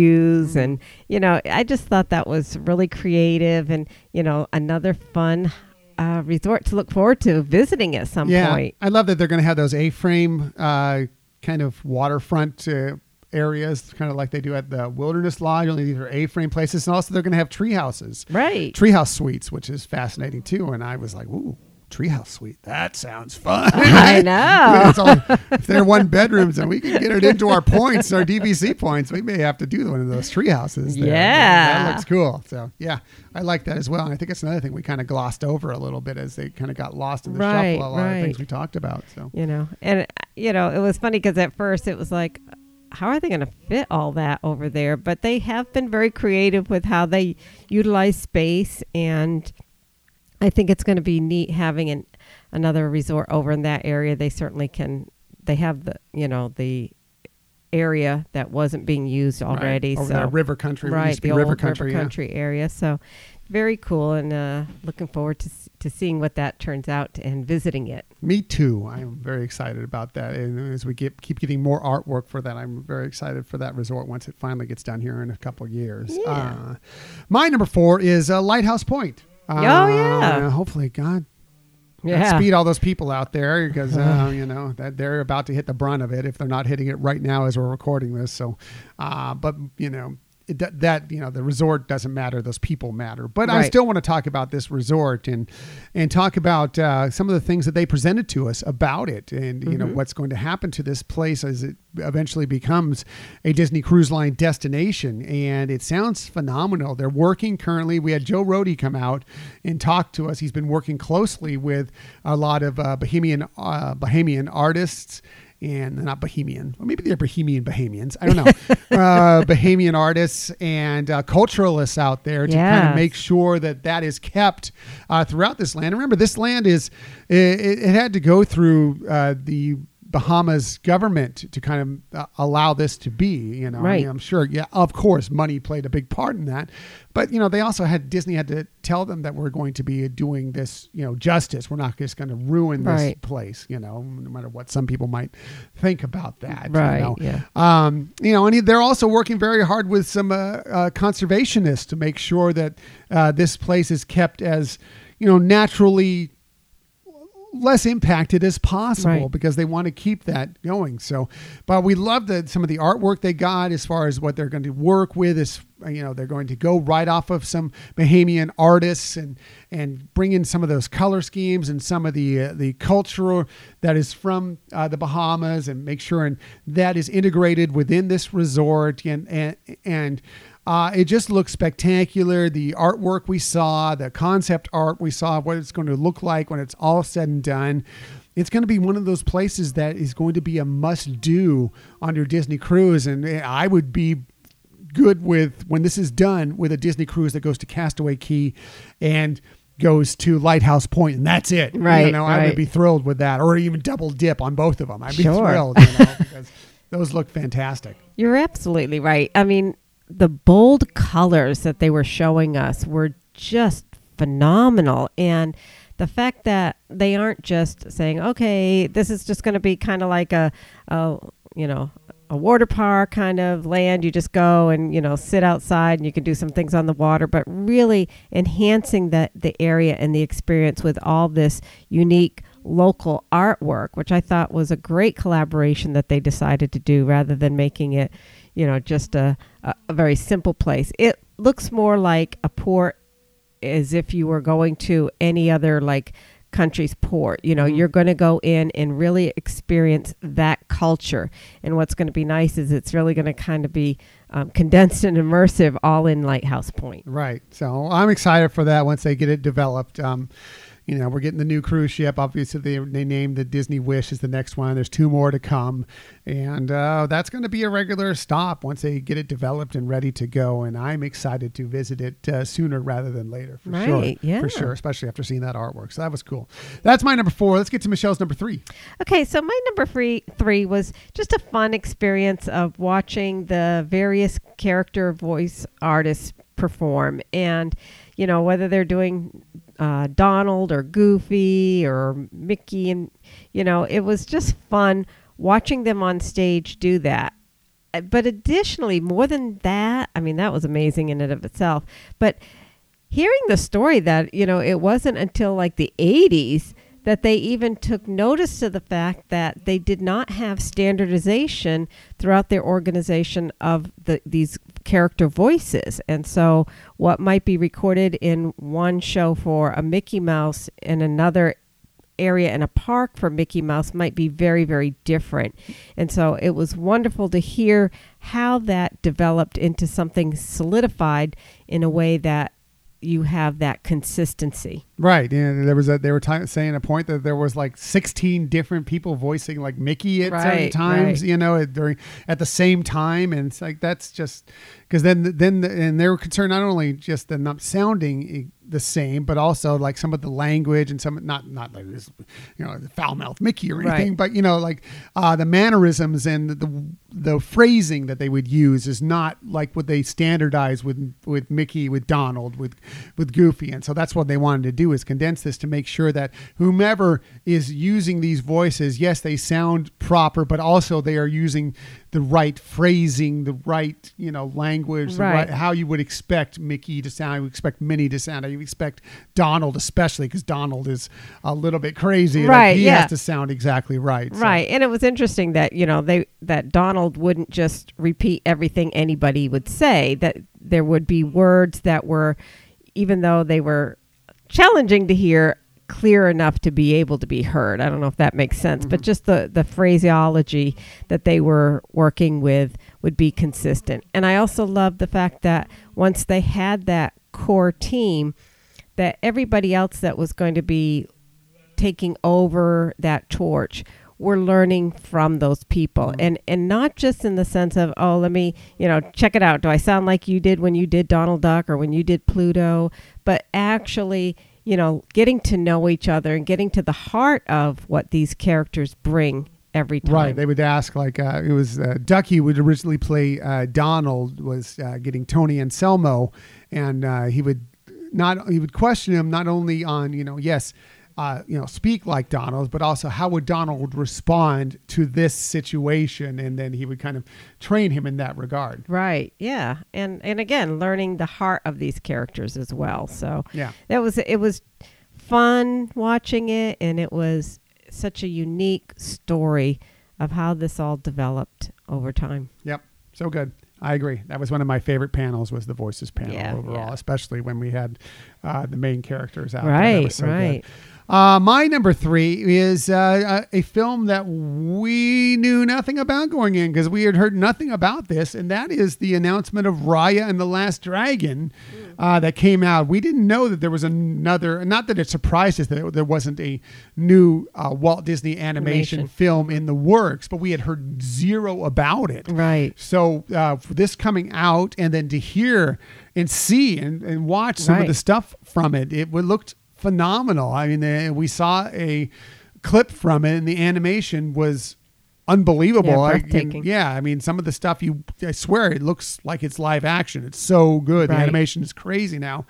Mm-hmm. And, you know, I just thought that was really creative and, you know, another fun uh, resort to look forward to visiting at some yeah, point. I love that they're going to have those A-frame uh, kind of waterfront uh, areas, kind of like they do at the Wilderness Lodge. Only these are A-frame places, and also they're going to have tree houses, Right. treehouse suites, which is fascinating too. And I was like, ooh. Treehouse suite. That sounds fun. I know. It's all- if they're one bedrooms and we can get it into our points, our DVC points, we may have to do one of those tree houses. there. Yeah. That looks cool. So, yeah, I like that as well. And I think it's another thing we kind of glossed over a little bit as they kind of got lost in the Right, shuffle, a lot of things we talked about. So, you know and you know it was funny because at first it was like how are they going to fit all that over there but they have been very creative with how they utilize space and i think it's going to be neat having an, another resort over in that area they certainly can they have the you know the area that wasn't being used already Right, over so river country, right the old river country. yeah. country area so very cool, and uh, looking forward to to seeing what that turns out and visiting it. Me too. I'm very excited about that. And as we get, keep getting more artwork for that, I'm very excited for that resort once it finally gets down here in a couple of years. Yeah. Uh, my number four is uh, Lighthouse Point. Uh, Oh, yeah. Hopefully, God, Yeah. speed all those people out there because uh, you know that they're about to hit the brunt of it if they're not hitting it right now as we're recording this. So, uh, but you know. That- that you know the resort doesn't matter. Those people matter. But i still want to talk about this resort and and talk about uh, some of the things that they presented to us about it and you know what's going to happen to this place as it eventually becomes a disney cruise line destination. And it sounds phenomenal. They're working currently. We had joe Rohde come out and talk to us. He's been working closely with a lot of uh, bohemian uh, bohemian artists and they're not Bohemian. Well, maybe they're Bohemian Bahamians. I don't know. uh, Bahamian artists and uh, culturalists out there to kind of make sure that that is kept uh, throughout this land. Remember, this land is it, it it had to go through uh, the Bahamas government to kind of uh, allow this to be. You know, I mean, I'm sure. Yeah, of course, money played a big part in that, but you know, they also had Disney had to tell them that we're going to be doing this, you know, justice. We're not just going to ruin this Right. place. You know, no matter what some people might think about that. Right, You know? yeah. Um, you know, and they're also working very hard with some uh, uh, conservationists to make sure that uh, this place is kept as, you know, naturally less impacted as possible Right. because they want to keep that going. So, but we love the some of the artwork they got as far as what they're going to work with. Is you know they're going to go right off of some Bahamian artists and and bring in some of those color schemes and some of the uh, the culture that is from uh, the Bahamas and make sure and that is integrated within this resort and and and. Uh, it just looks spectacular. The artwork we saw, the concept art we saw, what it's going to look like when it's all said and done. It's going to be one of those places that is going to be a must do on your Disney cruise. And I would be good with, when this is done, with a Disney cruise that goes to Castaway Cay and goes to Lighthouse Point, and that's it. Right. You Right, know, I would be thrilled with that, or even double dip on both of them. I'd be Sure. thrilled, you know, because those look fantastic. You're absolutely right. I mean, the bold colors that they were showing us were just phenomenal. And the fact that they aren't just saying, okay, this is just going to be kind of like a, a, you know, a water park kind of land. You just go and, you know, sit outside and you can do some things on the water, but really enhancing the, the area and the experience with all this unique local artwork, which I thought was a great collaboration that they decided to do rather than making it, you know, just a, a, a very simple place. It looks more like a port as if you were going to any other like country's port. You know, Mhm. you're going to go in and really experience that culture. And what's going to be nice is it's really going to kind of be um, condensed and immersive all in Lighthouse Point. Right. So I'm excited for that once they get it developed. Um, you know, we're getting the new cruise ship. Obviously, they, they named the Disney Wish as the next one. There's two more to come. And uh, that's going to be a regular stop once they get it developed and ready to go. And I'm excited to visit it uh, sooner rather than later, for sure. Yeah. For sure, especially after seeing that artwork. So that was cool. That's my number four. Let's get to Michelle's number three. Okay, so my number three, three was just a fun experience of watching the various character voice artists perform. And, you know, whether they're doing uh, Donald or Goofy or Mickey, and, you know, it was just fun watching them on stage do that. Uh, But additionally, more than that, I mean, that was amazing in and of itself. But hearing the story that you know it wasn't until like the 80s that they even took notice to the fact that they did not have standardization throughout their organization of the these character voices and so what might be recorded in one show for a Mickey Mouse in another area in a park for Mickey Mouse might be very, very different. And so it was wonderful to hear how that developed into something solidified in a way that you have that consistency. Right, and there was a they were t- saying a point that there was like 16 different people voicing like Mickey at certain times, right. you know, at, during at the same time, and it's like that's just because then then and they were concerned not only just the not sounding the same, but also like some of the language and some not not like this, you know, the foul mouth Mickey or anything, Right. but you know, like uh, the mannerisms and the the phrasing that they would use is not like what they standardize with with Mickey, with Donald, with with Goofy, and so that's what they wanted to do is condense this to make sure that whomever is using these voices, yes, they sound proper, but also they are using the right phrasing, the right you know language, the Right. right, how you would expect Mickey to sound, how you expect Minnie to sound, how you expect Donald, especially because Donald is a little bit crazy. like, Right, he yeah. has to sound exactly right. so- Right, and it was interesting that you know they that Donald wouldn't just repeat everything anybody would say. That there would be words that were, even though they were challenging to hear, clear enough to be able to be heard. I don't know if that makes sense, but mm-hmm. just the the phraseology that they were working with would be consistent. And I also love the fact that once they had that core team, that everybody else that was going to be taking over that torch we're learning from those people. Mm-hmm. And and not just in the sense of oh let me you know check it out. Do i sound like you did when you did donald duck or when you did pluto? But actually you know getting to know each other and getting to the heart of what these characters bring every time Right. They would ask like uh, it was uh, Ducky would originally play uh, Donald was uh, getting Tony Anselmo, and uh, he would not he would question him not only on you know yes. Uh, you know, speak like Donald, but also how would Donald respond to this situation, and then he would kind of train him in that regard. right yeah and and again learning the heart of these characters as well so Yeah, that was it was fun watching it and it was such a unique story of how this all developed over time Yep. So good. I agree. That was one of my favorite panels was the voices panel Yeah, overall, yeah. especially when we had uh, the main characters out. right was so good. Right Uh, my number three is uh, a a film that we knew nothing about going in because we had heard nothing about this, and that is the announcement of Raya and the Last Dragon uh, that came out. We didn't know that there was another, not that it surprised us that there wasn't a new uh, Walt Disney animation Animation. film in the works, but we had heard zero about it. right So uh, for this coming out and then to hear and see and, and watch some of the stuff from it, it looked phenomenal. I mean, uh, we saw a clip from it, and the animation was unbelievable. Yeah, I- yeah, I mean, some of the stuff you, I swear, it looks like it's live action. It's so good. The animation is crazy now.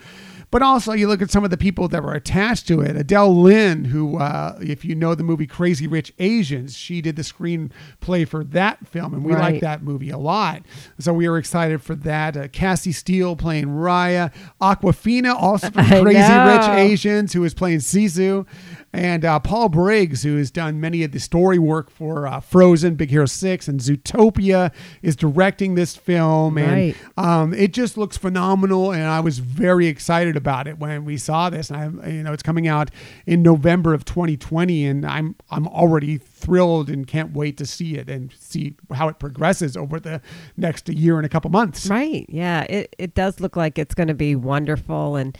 But also, you look at some of the people that were attached to it. Adele Lim, who, uh, if you know the movie Crazy Rich Asians, she did the screenplay for that film, and we like Right. that movie a lot. So we were excited for that. Uh, Cassie Steele playing Raya, Awkwafina, also from Crazy Rich. Asians, who is playing Sisu, and uh, Paul Briggs, who has done many of the story work for uh, Frozen, Big Hero Six, and Zootopia, is directing this film, and um, it just looks phenomenal. And I was very excited about it when we saw this. And I, you know, it's coming out in November of 2020, and I'm I'm already thrilled and can't wait to see it and see how it progresses over the next year and a couple months. Right. Yeah. It, it does look like it's going to be wonderful. And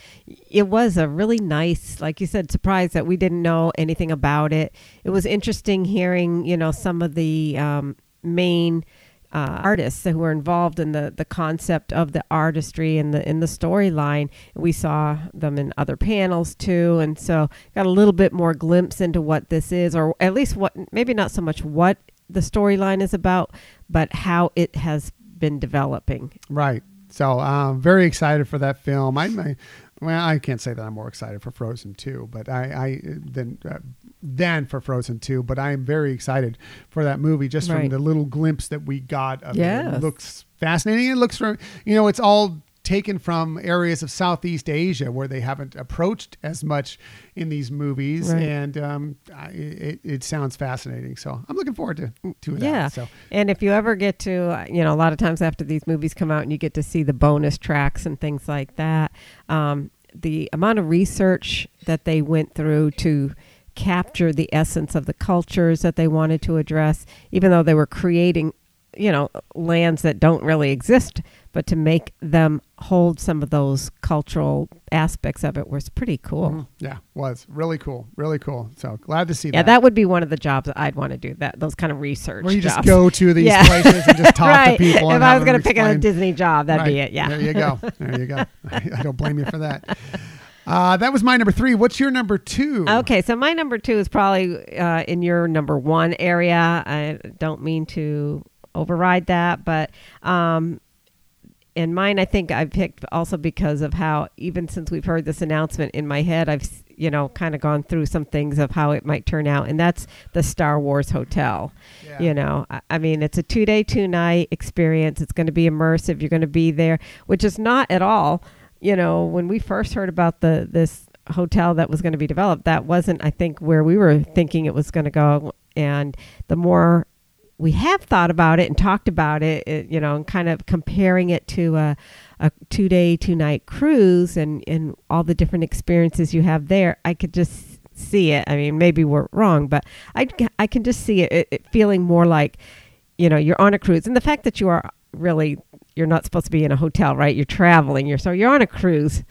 it was a really nice, like you said, surprise that we didn't know anything about it. It was interesting hearing, you know, some of the um, main uh, artists who were involved in the, the concept of the artistry and the in the storyline. We saw them in other panels too, and so got a little bit more glimpse into what this is, or at least what maybe not so much what the storyline is about, but how it has been developing. Right. So um, very excited for that film. I, I well, I can't say that I'm more excited for Frozen 2, but I, I than uh, than for Frozen 2, but I am very excited for that movie just from the little glimpse that we got of it. It looks fascinating. It looks from you know, it's all taken from areas of Southeast Asia where they haven't approached as much in these movies, Right. and um, I, it, it sounds fascinating. So I'm looking forward to to that. Yeah. So And if you ever get to, you know, a lot of times after these movies come out and you get to see the bonus tracks and things like that, um, the amount of research that they went through to capture the essence of the cultures that they wanted to address, even though they were creating, you know, lands that don't really exist, but to make them hold some of those cultural aspects of it was pretty cool. mhm, yeah, was really cool, really cool. So glad to see that. Yeah, that would be one of the jobs that I'd want to do. That those kind of research. Where you just go to these Yeah. places and just talk right. to people. If and I was going to pick a. Disney job, that'd be it. Yeah. There you go. There you go. I don't blame you for that. Uh, that was my number three. What's your number two? Okay, so my number two is probably uh, in your number one area. I don't mean to override that, but um, in mine, I think I picked also because of how even since we've heard this announcement in my head, I've you know kind of gone through some things of how it might turn out, and that's the Star Wars Hotel. Yeah. You know, I, I mean, it's a two day, two night experience. It's going to be immersive. You're going to be there, which is not at all. You know, when we first heard about the this hotel that was going to be developed, that wasn't, I think, where we were thinking it was going to go. And the more we have thought about it and talked about it, it you know, and kind of comparing it to a, a two day, two night cruise and, and all the different experiences you have there, I could just see it. I mean, maybe we're wrong, but I, I can just see it, it, it feeling more like, you know, you're on a cruise. And the fact that you are really, you're not supposed to be in a hotel, right? You're traveling. You're so you're on a cruise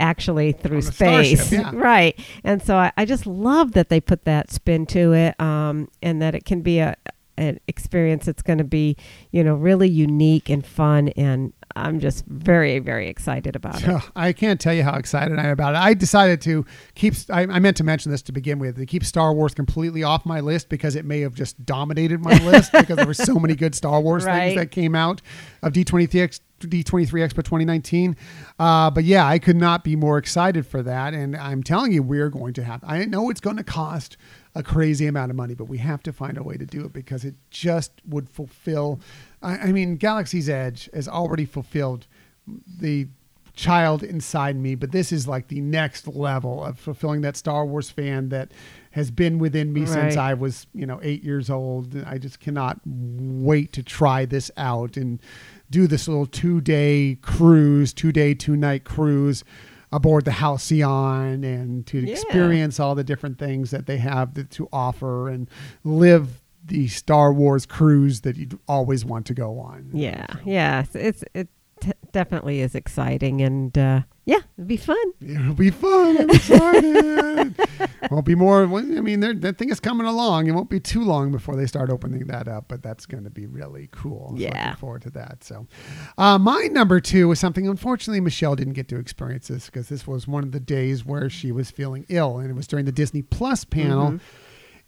actually through space starship, yeah. right and so I, I just love that they put that spin to it um, and that it can be a an experience that's going to be you know really unique and fun and i'm just very very excited about it I can't tell you how excited I am about it. I decided to keep. I, I meant to mention this to begin with. To keep Star Wars completely off my list because it may have just dominated my list because there were so many good Star Wars Right. things that came out of D23X. D23 Expo 2019. Uh, but yeah, I could not be more excited for that. And I'm telling you, we're going to have, I know it's going to cost a crazy amount of money, but we have to find a way to do it because it just would fulfill. I, I mean, Galaxy's Edge has already fulfilled the child inside me, but this is like the next level of fulfilling that Star Wars fan that has been within me since I was, you know, eight years old. I just cannot wait to try this out and do this little two day cruise, two day, two night cruise aboard the Halcyon and to Yeah. experience all the different things that they have to, to offer and live the Star Wars cruise that you'd always want to go on. yeah yeah it's, it's it t- definitely is exciting and uh, yeah it'd be fun It'll be fun. I'm excited. won't be more. I mean, that thing is coming along. It won't be too long before they start opening that up, but that's going to be really cool. So Yeah. Looking forward to that. So, uh, my number two was something. Unfortunately, Michelle didn't get to experience this because this was one of the days where she was feeling ill, and it was during the Disney Plus panel.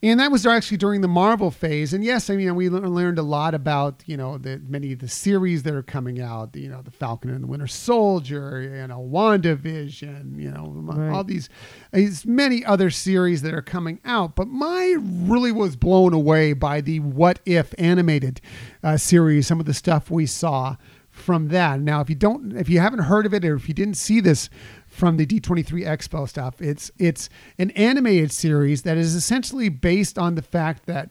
And that was actually during the Marvel phase. And yes, I mean, we learned a lot about, you know, the many of the series that are coming out, you know, the Falcon and the Winter Soldier, you know, WandaVision, you know, Right. all these, these many other series that are coming out. But my really was blown away by the What If animated uh, series, some of the stuff we saw from that. Now, if you don't, if you haven't heard of it, or if you didn't see this from the D23 Expo stuff, it's it's an animated series that is essentially based on the fact that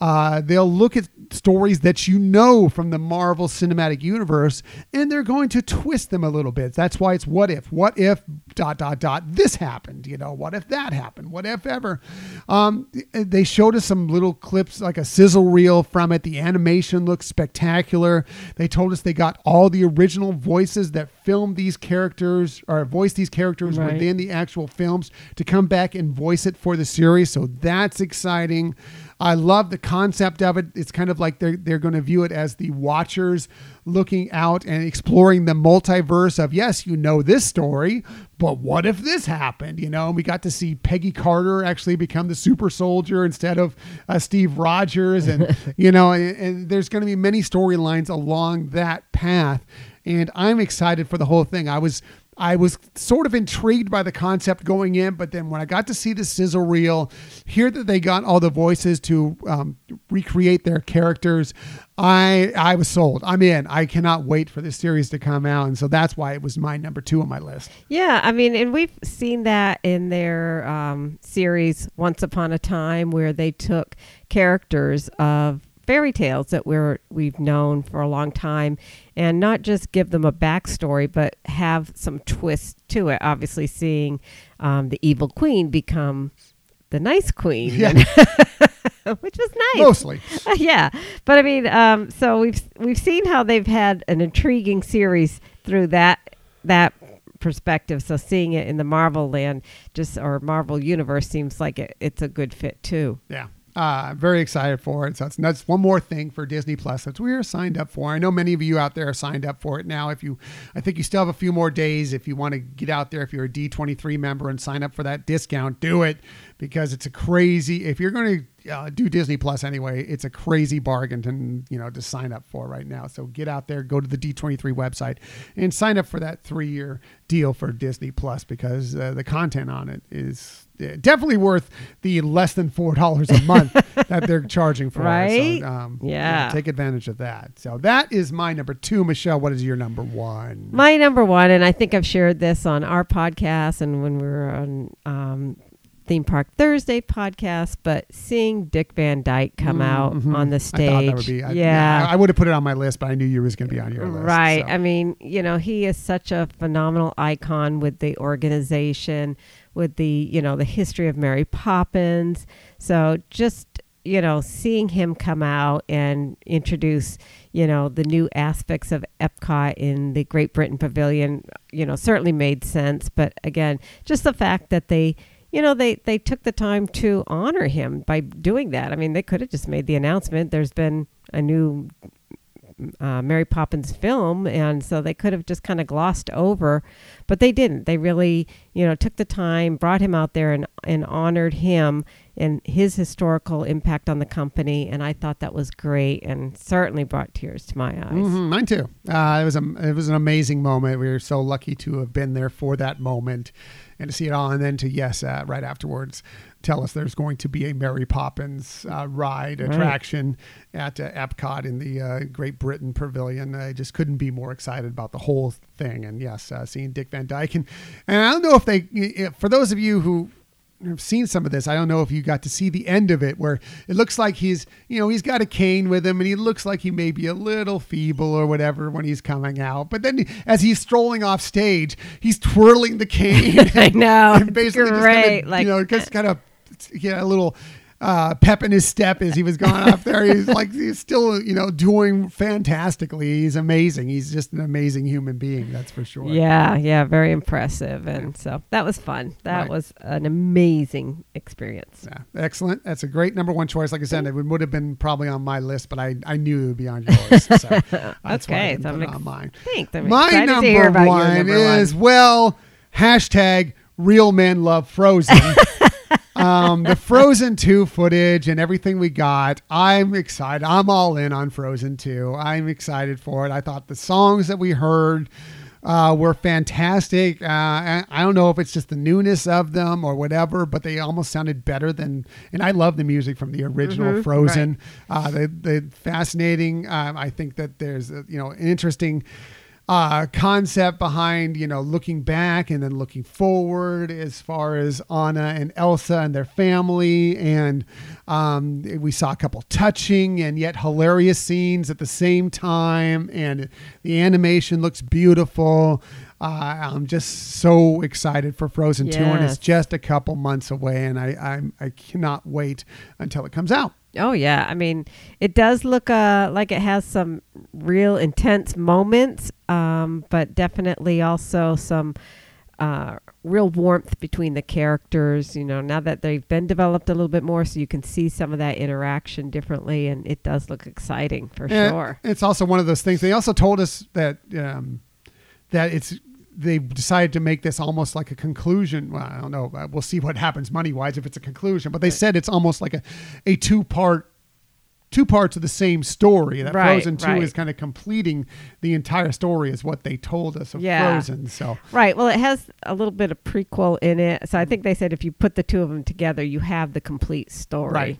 uh, they'll look at stories that you know from the Marvel Cinematic Universe, and they're going to twist them a little bit. That's why it's what if, what if dot dot dot this happened, you know, what if that happened, what if ever. Um, they showed us some little clips, like a sizzle reel from it. The animation looks spectacular. They told us they got all the original voices that filmed these characters or voiced these characters Right. within the actual films to come back and voice it for the series. So that's exciting. I love the concept of it. It's kind of like they're they're going to view it as the watchers looking out and exploring the multiverse of yes, you know this story, but what if this happened? You know, and we got to see Peggy Carter actually become the super soldier instead of uh, Steve Rogers, and you know, and, and there's going to be many storylines along that path, and I'm excited for the whole thing. I was I was sort of intrigued by the concept going in, but then when I got to see the sizzle reel, hear that they got all the voices to um, recreate their characters, I I was sold. I'm in. I cannot wait for this series to come out, and so that's why it was my number two on my list. Yeah, I mean, and we've seen that in their um, series Once Upon a Time, where they took characters of fairy tales that we're we've known for a long time, and not just give them a backstory, but have some twist to it. Obviously, seeing um, the evil queen become the nice queen, Yeah. which was nice. Mostly, yeah, but I mean, um, so we've we've seen how they've had an intriguing series through that that perspective. So seeing it in the Marvel land, just or Marvel universe, seems like it, it's a good fit too. yeah. Uh, very excited for it. So it's that's one more thing for Disney Plus that we are signed up for. I know many of you out there are signed up for it now. If you, I think you still have a few more days. If you want to get out there, if you're a D23 member and sign up for that discount, do it because it's a crazy. If you're going to uh, do Disney Plus anyway, it's a crazy bargain to you know to sign up for right now. So get out there, go to the D23 website, and sign up for that three year deal for Disney Plus because uh, the content on it is definitely worth the less than four dollars a month that they're charging for right? So, um, yeah, take advantage of that. So that is my number two. Michelle, what is your number one? My number one, and I think I've shared this on our podcast and when we were on um, Theme Park Thursday podcast, but seeing Dick Van Dyke come mm, out mm-hmm. on the stage. I would be, I, yeah. I, I would have put it on my list, but I knew you was going to be on your list. Right. So. I mean, you know, he is such a phenomenal icon with the organization, with the, you know, the history of Mary Poppins. So just, you know, seeing him come out and introduce, you know, the new aspects of Epcot in the Great Britain Pavilion, you know, certainly made sense. But again, just the fact that they, you know, they, they took the time to honor him by doing that. I mean, they could have just made the announcement. There's been a new uh, Mary Poppins film, and so they could have just kind of glossed over, but they didn't. They really, you know, took the time, brought him out there, and and honored him and his historical impact on the company. And I thought that was great, and certainly brought tears to my eyes. Mm-hmm, mine too. Uh, it was a it was an amazing moment. We were so lucky to have been there for that moment and to see it all, and then to yes, uh, right afterwards, tell us there's going to be a Mary Poppins uh, ride attraction at uh, Epcot in the uh, Great Britain Pavilion. I just couldn't be more excited about the whole thing, and yes, uh, seeing Dick Van Dyke, and and I don't know if they, for those of you who I've seen some of this. I don't know if you got to see the end of it where it looks like he's, you know, he's got a cane with him and he looks like he may be a little feeble or whatever when he's coming out. But then as he's strolling off stage, he's twirling the cane. I know. And basically great. just kind of, like, you know, just uh, kind of yeah, a little uh, pep in his step as he was going up there. He's like he's still you know doing fantastically. He's amazing. He's just an amazing human being. That's for sure. Yeah, yeah, very impressive. And yeah. so that was fun. That right. was an amazing experience. Yeah, excellent. That's a great number one choice. Like I said, it would, have been probably on my list, but I, I knew it would be on yours. So that's okay, why I so put ex- on mine. Thanks. I'm my number one, number is one. well hashtag real men love Frozen um, the Frozen 2 footage and everything we got, I'm excited. I'm all in on Frozen 2. I'm excited for it. I thought the songs that we heard uh, were fantastic. Uh, I don't know if it's just the newness of them or whatever, but they almost sounded better than. And I love the music from the original mm-hmm, Frozen. Right. Uh, the the fascinating. Um, I think that there's a, you know an interesting uh, concept behind you know looking back and then looking forward as far as Anna and Elsa and their family and um, we saw a couple touching and yet hilarious scenes at the same time and the animation looks beautiful uh, I'm just so excited for Frozen yes. 2 and it's just a couple months away and I, I I cannot wait until it comes out. Oh yeah, I mean, it does look uh, like it has some real intense moments, um, but definitely also some uh, real warmth between the characters. You know, now that they've been developed a little bit more, so you can see some of that interaction differently, and it does look exciting for and sure. It's also one of those things. They also told us that um, that it's they decided to make this almost like a conclusion. Well, I don't know. Uh, we'll see what happens money wise if it's a conclusion. But they said it's almost like a, a two part two parts of the same story. That right, Frozen Two right. is kind of completing the entire story, is what they told us of yeah. Frozen. So right, well, it has a little bit of prequel in it. So I think they said if you put the two of them together, you have the complete story. Right.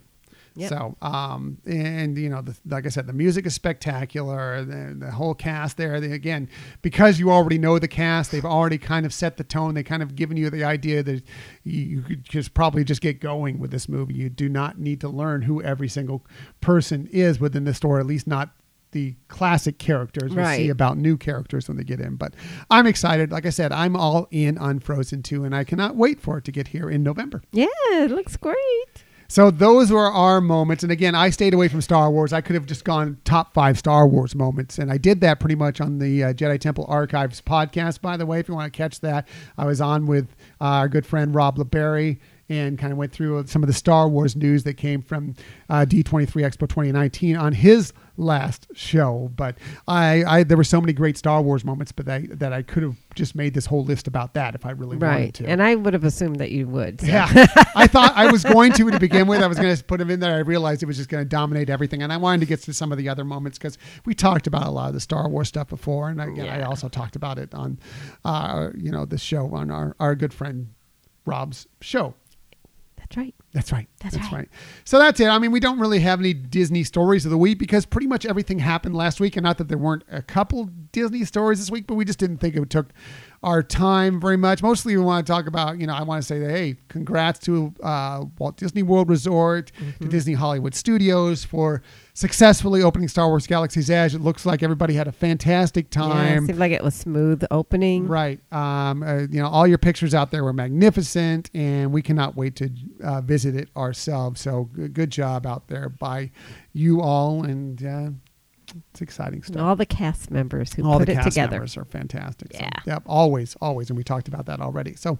Yep. So, um, and you know, the, like I said, the music is spectacular. The, the whole cast there, they, again, because you already know the cast, they've already kind of set the tone. They kind of given you the idea that you, you could just probably just get going with this movie. You do not need to learn who every single person is within the story, at least not the classic characters. We'll right. see about new characters when they get in. But I'm excited. Like I said, I'm all in on Frozen 2, and I cannot wait for it to get here in November. Yeah, it looks great. So those were our moments. And again, I stayed away from Star Wars. I could have just gone top five Star Wars moments. And I did that pretty much on the uh, Jedi Temple Archives podcast, by the way, if you want to catch that. I was on with uh, our good friend Rob LeBerry and kind of went through some of the Star Wars news that came from uh, D23 Expo 2019 on his last show. But I, I there were so many great Star Wars moments, but I, that I could have just made this whole list about that if I really wanted Right. to. And I would have assumed that you would. so. yeah, I thought I was going to to begin with. I was going to put him in there. I realized it was just going to dominate everything, and I wanted to get to some of the other moments because we talked about a lot of the Star Wars stuff before, and I, I also talked about it on, uh, you know, the show on our our good friend Rob's show. That's right. That's right. That's right. So that's it. I mean, we don't really have any Disney stories of the week because pretty much everything happened last week. And not that there weren't a couple Disney stories this week, but we just didn't think it took our time very much. Mostly we want to talk about, you know, I want to say that, hey, congrats to uh, Walt Disney World Resort, Mm-hmm. to Disney Hollywood Studios for successfully opening Star Wars Galaxy's Edge. It looks like everybody had a fantastic time. Yeah, seemed like it was smooth opening. Right. Um, uh, you know, all your pictures out there were magnificent, and we cannot wait to uh, visit it ourselves. So g- good job out there by you all, and uh, it's exciting And stuff. all the cast members who all put the it cast together. members are fantastic. So, Yeah. yep. Always, always, and we talked about that already. So,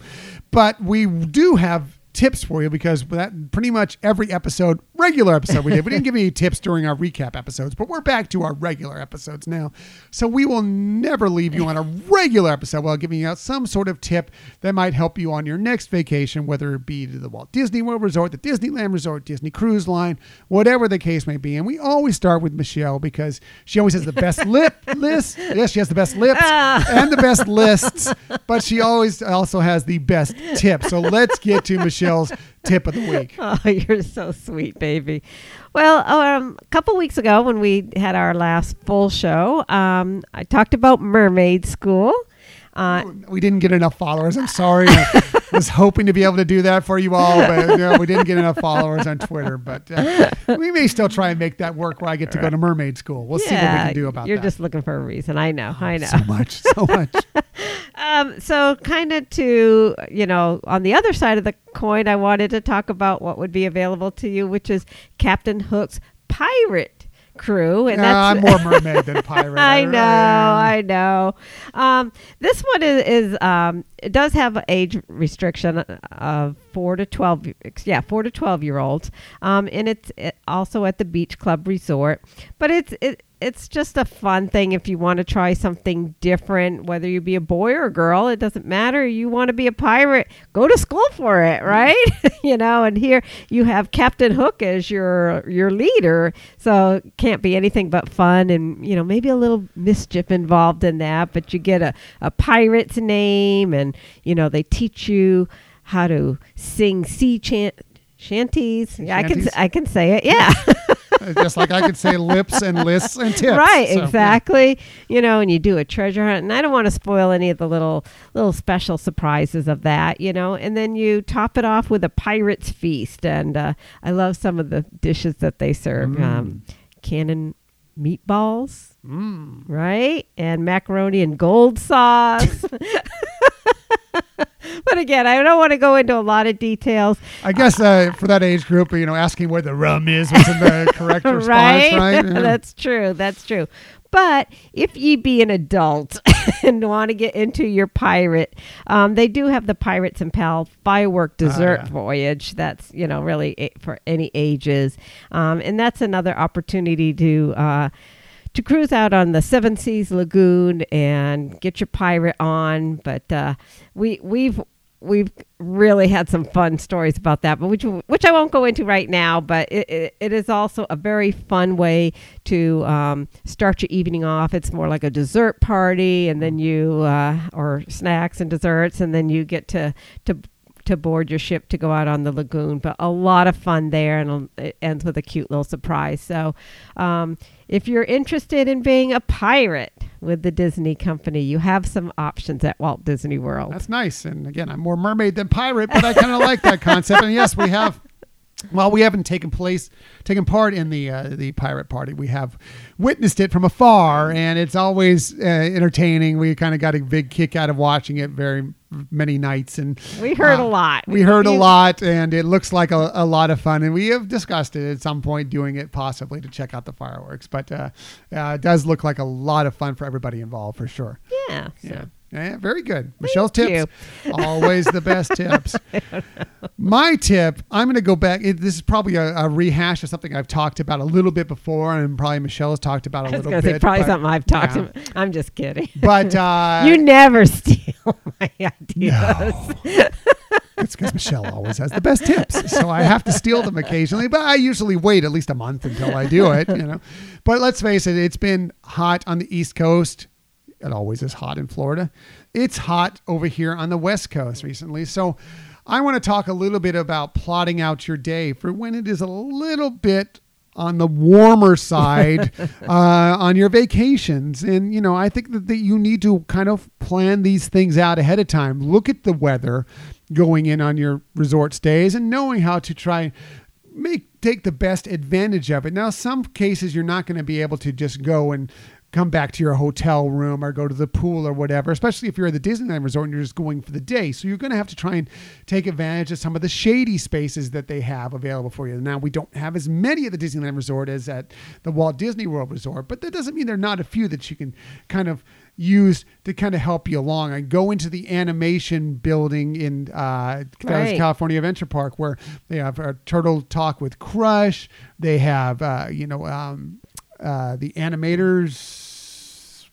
but we do have tips for you because that pretty much every episode, regular episode we did. We didn't give any tips during our recap episodes, but we're back to our regular episodes now. So we will never leave you on a regular episode while giving you out some sort of tip that might help you on your next vacation, whether it be to the Walt Disney World Resort, the Disneyland Resort, Disney Cruise Line, whatever the case may be. And we always start with Michelle because she always has the best lip list. Yes, she has the best lips and the best lists, but she always also has the best tips. So let's get to Michelle's tip of the week. Oh, you're so sweet, baby. Well, um, a couple weeks ago when we had our last full show, um, I talked about mermaid school. Uh, We didn't get enough followers. I'm sorry. I was hoping to be able to do that for you all, but you know, we didn't get enough followers on Twitter. But uh, we may still try and make that work where I get to go to mermaid school. We'll see what we can do about that. you're just looking for a reason. I know. I know. So much, so much. Um, so kind of to you know, on the other side of the coin, I wanted to talk about what would be available to you, which is Captain Hook's pirate crew, and Yeah, that's I'm more mermaid than pirate. I don't know, am. I know. Um, this one is, is um, it does have an age restriction of four to twelve. Yeah, four to twelve year olds, um, and it's it also at the Beach Club Resort. But it's it, it's just a fun thing if you want to try something different, whether you be a boy or a girl, it doesn't matter. You want to be a pirate, go to school for it, right? you know, and here you have Captain Hook as your your leader, so can't be anything but fun and you know maybe a little mischief involved in that. But you get a a pirate's name, and you know they teach you how to sing sea chant. Shanties. Yeah, I can I can say it. Yeah. Uh, Just like I could say lips and lists and tips. Right, So, yeah. exactly. You know, and you do a treasure hunt, and I don't want to spoil any of the little little special surprises of that. You know, and then you top it off with a pirate's feast, and uh, I love some of the dishes that they serve. Um, cannon meatballs, Mm. right, and macaroni and gold sauce. but again, I don't want to go into a lot of details. I guess uh, for that age group, you know, asking where the rum is wasn't the correct response, right? Yeah. That's true. That's true. But if ye be an adult and want to get into your pirate, um, they do have the Pirates and Pal firework dessert Ah, yeah. voyage. That's you know really for any ages, um, and that's another opportunity to. Uh, to cruise out on the Seven Seas Lagoon and get your pirate on, but uh, we we've we've really had some fun stories about that, but which which I won't go into right now. But it, it, it is also a very fun way to um, start your evening off. It's more like a dessert party, and then you uh, or snacks and desserts, and then you get to to to board your ship to go out on the lagoon. But a lot of fun there, and it ends with a cute little surprise. So, um, if you're interested in being a pirate with the Disney Company, you have some options at Walt Disney World. That's nice. And again, I'm more mermaid than pirate, but I kind of like that concept. And yes, we have. Well, we haven't taken place, taken part in the uh, the pirate party. We have witnessed it from afar, and it's always uh, entertaining. We kind of got a big kick out of watching it very many nights, and we heard uh, a lot. We heard a lot, and it looks like a, a lot of fun. And we have discussed it at some point, doing it possibly to check out the fireworks. But uh, uh, it does look like a lot of fun for everybody involved, for sure. Yeah. So. Yeah. Very good. Michelle's tips, always the best tips. My tip, I'm going to go back. It, this is probably a, a rehash of something I've talked about a little bit before, and probably Michelle has talked about a little bit. say probably but- something I've talked yeah. about. I'm just kidding. But uh, you never steal my ideas. No. It's because Michelle always has the best tips, so I have to steal them occasionally. But I usually wait at least a month until I do it, you know. But let's face it, it's been hot on the East Coast. It always is hot in Florida. It's hot over here on the West Coast recently. So I want to talk a little bit about plotting out your day for when it is a little bit on the warmer side uh, on your vacations. And, you know, I think that, that you need to kind of plan these things out ahead of time. Look at the weather going in on your resort stays and knowing how to try make take the best advantage of it. Now, some cases you're not going to be able to just go and come back to your hotel room or go to the pool or whatever, especially if you're at the Disneyland resort and you're just going for the day. So you're going to have to try and take advantage of some of the shady spaces that they have available for you. Now, we don't have as many at the Disneyland resort as at the Walt Disney World resort, but that doesn't mean there are not a few that you can kind of use to kind of help you along. I go into the animation building in uh, Right. California Adventure Park where they have a turtle talk with Crush. They have, uh, you know, um, uh, the animators.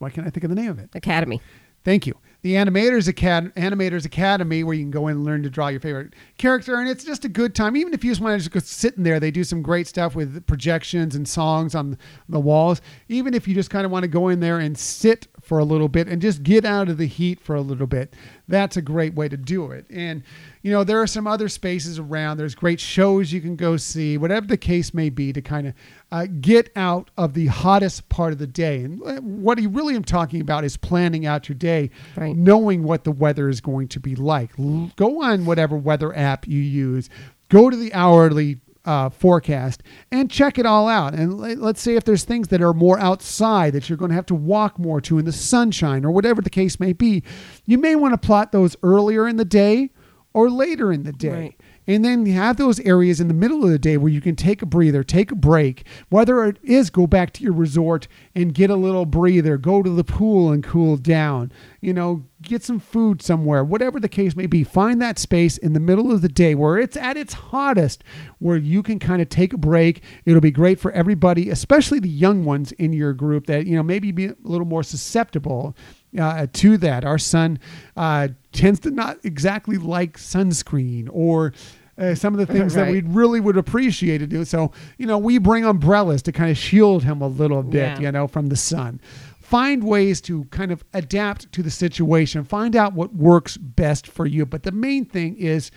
Why can't I think of the name of it? Academy. Thank you. The Animators Acad- Animators Academy, where you can go in and learn to draw your favorite character, and it's just a good time. Even if you just want to just go sit in there, they do some great stuff with projections and songs on the walls. Even if you just kind of want to go in there and sit for a little bit and just get out of the heat for a little bit, that's a great way to do it. And you know, there are some other spaces around. There's great shows you can go see, whatever the case may be, to kind of uh, get out of the hottest part of the day. And uh, what I really am talking about is planning out your day, Right. knowing what the weather is going to be like. Go on whatever weather app you use, go to the hourly uh, forecast and check it all out. And let- let's say if there's things that are more outside that you're going to have to walk more to in the sunshine or whatever the case may be, you may want to plot those earlier in the day or later in the day. Right. And then have those areas in the middle of the day where you can take a breather, take a break. Whether it is go back to your resort and get a little breather, go to the pool and cool down, you know, get some food somewhere, whatever the case may be. Find that space in the middle of the day where it's at its hottest, where you can kind of take a break. It'll be great for everybody, especially the young ones in your group that, you know, maybe be a little more susceptible uh, to that. Our son uh, tends to not exactly like sunscreen or uh, some of the things that we really would appreciate to do. So, you know, we bring umbrellas to kind of shield him a little bit, Yeah. you know, from the sun. Find ways to kind of adapt to the situation, find out what works best for you. But the main thing is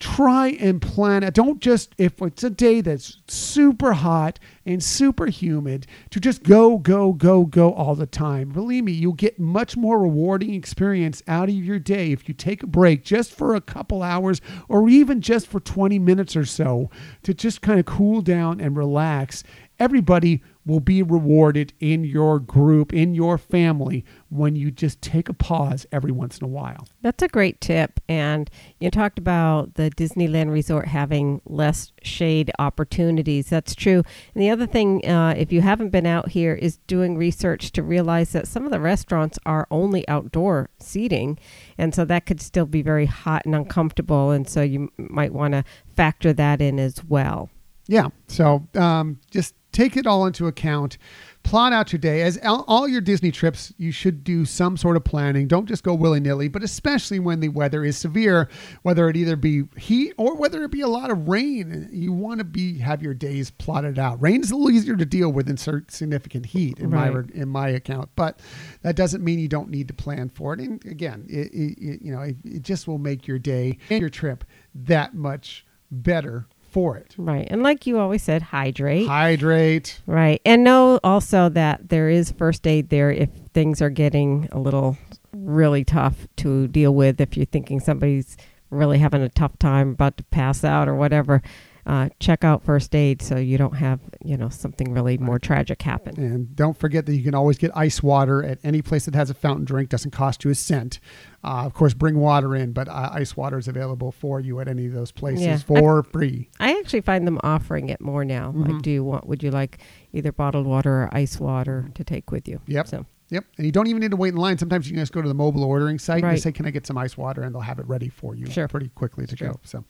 try and plan it. Don't just, if it's a day that's super hot and super humid, to just go, go, go, go all the time. Believe me, you'll get much more rewarding experience out of your day if you take a break just for a couple hours or even just for 20 minutes or so to just kind of cool down and relax. Everybody will be rewarded in your group, in your family, when you just take a pause every once in a while. That's a great tip. And you talked about the Disneyland Resort having less shade opportunities. That's true. And the other thing, uh, if you haven't been out here, is doing research to realize that some of the restaurants are only outdoor seating. And so that could still be very hot and uncomfortable. And so you might want to factor that in as well. Yeah. So um, just take it all into account. Plot out your day. As all, your Disney trips, you should do some sort of planning. Don't just go willy nilly, but especially when the weather is severe, whether it either be heat or whether it be a lot of rain, you want to be have your days plotted out. Rain is a little easier to deal with than significant heat in my Right. reg- in my account, but that doesn't mean you don't need to plan for it. And again, it, it- you know, it, it just will make your day and your trip that much better for it. Right. And like you always said, hydrate. Hydrate. Right. And know also that there is first aid there if things are getting a little really tough to deal with. If you're thinking somebody's really having a tough time, about to pass out or whatever, uh, check out first aid so you don't have, you know, something really more tragic happen. And don't forget that you can always get ice water at any place that has a fountain drink. Doesn't cost you a cent. Uh, of course, bring water in, but uh, ice water is available for you at any of those places Yeah. for free. I actually find them offering it more now. Mhm. Like, do you want, would you like either bottled water or ice water to take with you? Yep. So Yep. And you don't even need to wait in line. Sometimes you can just go to the mobile ordering site and Right. just say, Can I get some ice water? And they'll have it ready for you Sure. pretty quickly to True. go. So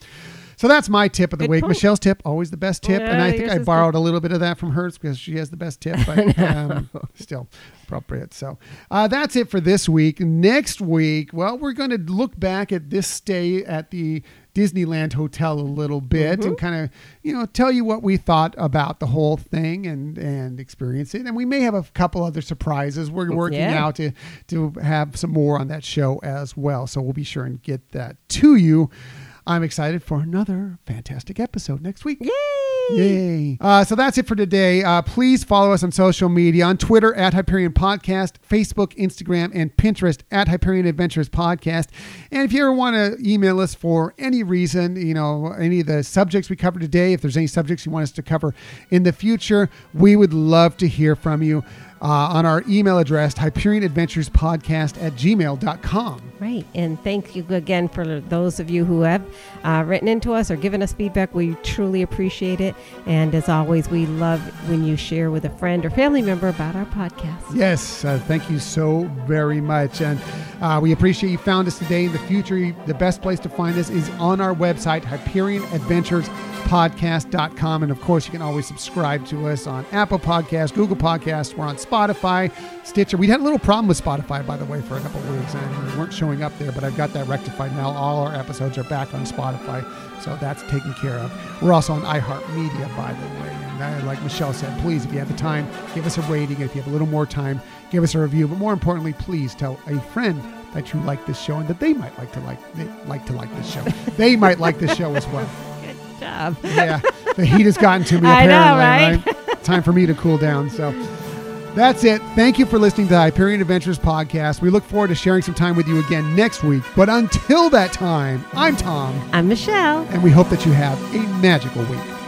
so that's my tip of the Good week. point. Michelle's tip, always the best tip. and I think I borrowed a little bit of that from hers because she has the best tip, but um, still appropriate. So uh, that's it for this week. Next week, well, we're going to look back at this stay at the Disneyland Hotel a little bit and kind of, you know, tell you what we thought about the whole thing and and experience it. And we may have a couple other surprises. We're working Yeah. out to to have some more on that show as well. So we'll be sure and get that to you. I'm excited for another fantastic episode next week. Yay! Yay. Uh, so that's it for today. Uh, please follow us on social media on Twitter at Hyperion Podcast, Facebook, Instagram, and Pinterest at Hyperion Adventures Podcast. And if you ever want to email us for any reason, you know, any of the subjects we covered today, if there's any subjects you want us to cover in the future, we would love to hear from you uh, on our email address, HyperionAdventuresPodcast at gmail.com. Right. And thank you again for those of you who have uh, written into us or given us feedback. We truly appreciate it. And as always, we love when you share with a friend or family member about our podcast. Yes, uh, thank you so very much. And uh, we appreciate you found us today. In the future, the best place to find us is on our website, HyperionAdventuresPodcast.com. And of course, you can always subscribe to us on Apple Podcasts, Google Podcasts. We're on Spotify, Stitcher. We had a little problem with Spotify, by the way, for a couple of weeks, and we weren't showing up there, but I've got that rectified now. All our episodes are back on Spotify, so that's taken care of. We're also on iHeartMedia, by the way. And uh, like Michelle said, please, if you have the time, give us a rating. If you have a little more time, give us a review. But more importantly, please tell a friend that you like this show and that they might like to like they like to like this show. they might like this show as well. Good job. Yeah, the heat has gotten to me. I know, Apparently, right? Time for me to cool down. So. That's it. Thank you for listening to the Hyperion Adventures podcast. We look forward to sharing some time with you again next week. But until that time, I'm Tom, I'm Michelle. and we hope that you have a magical week.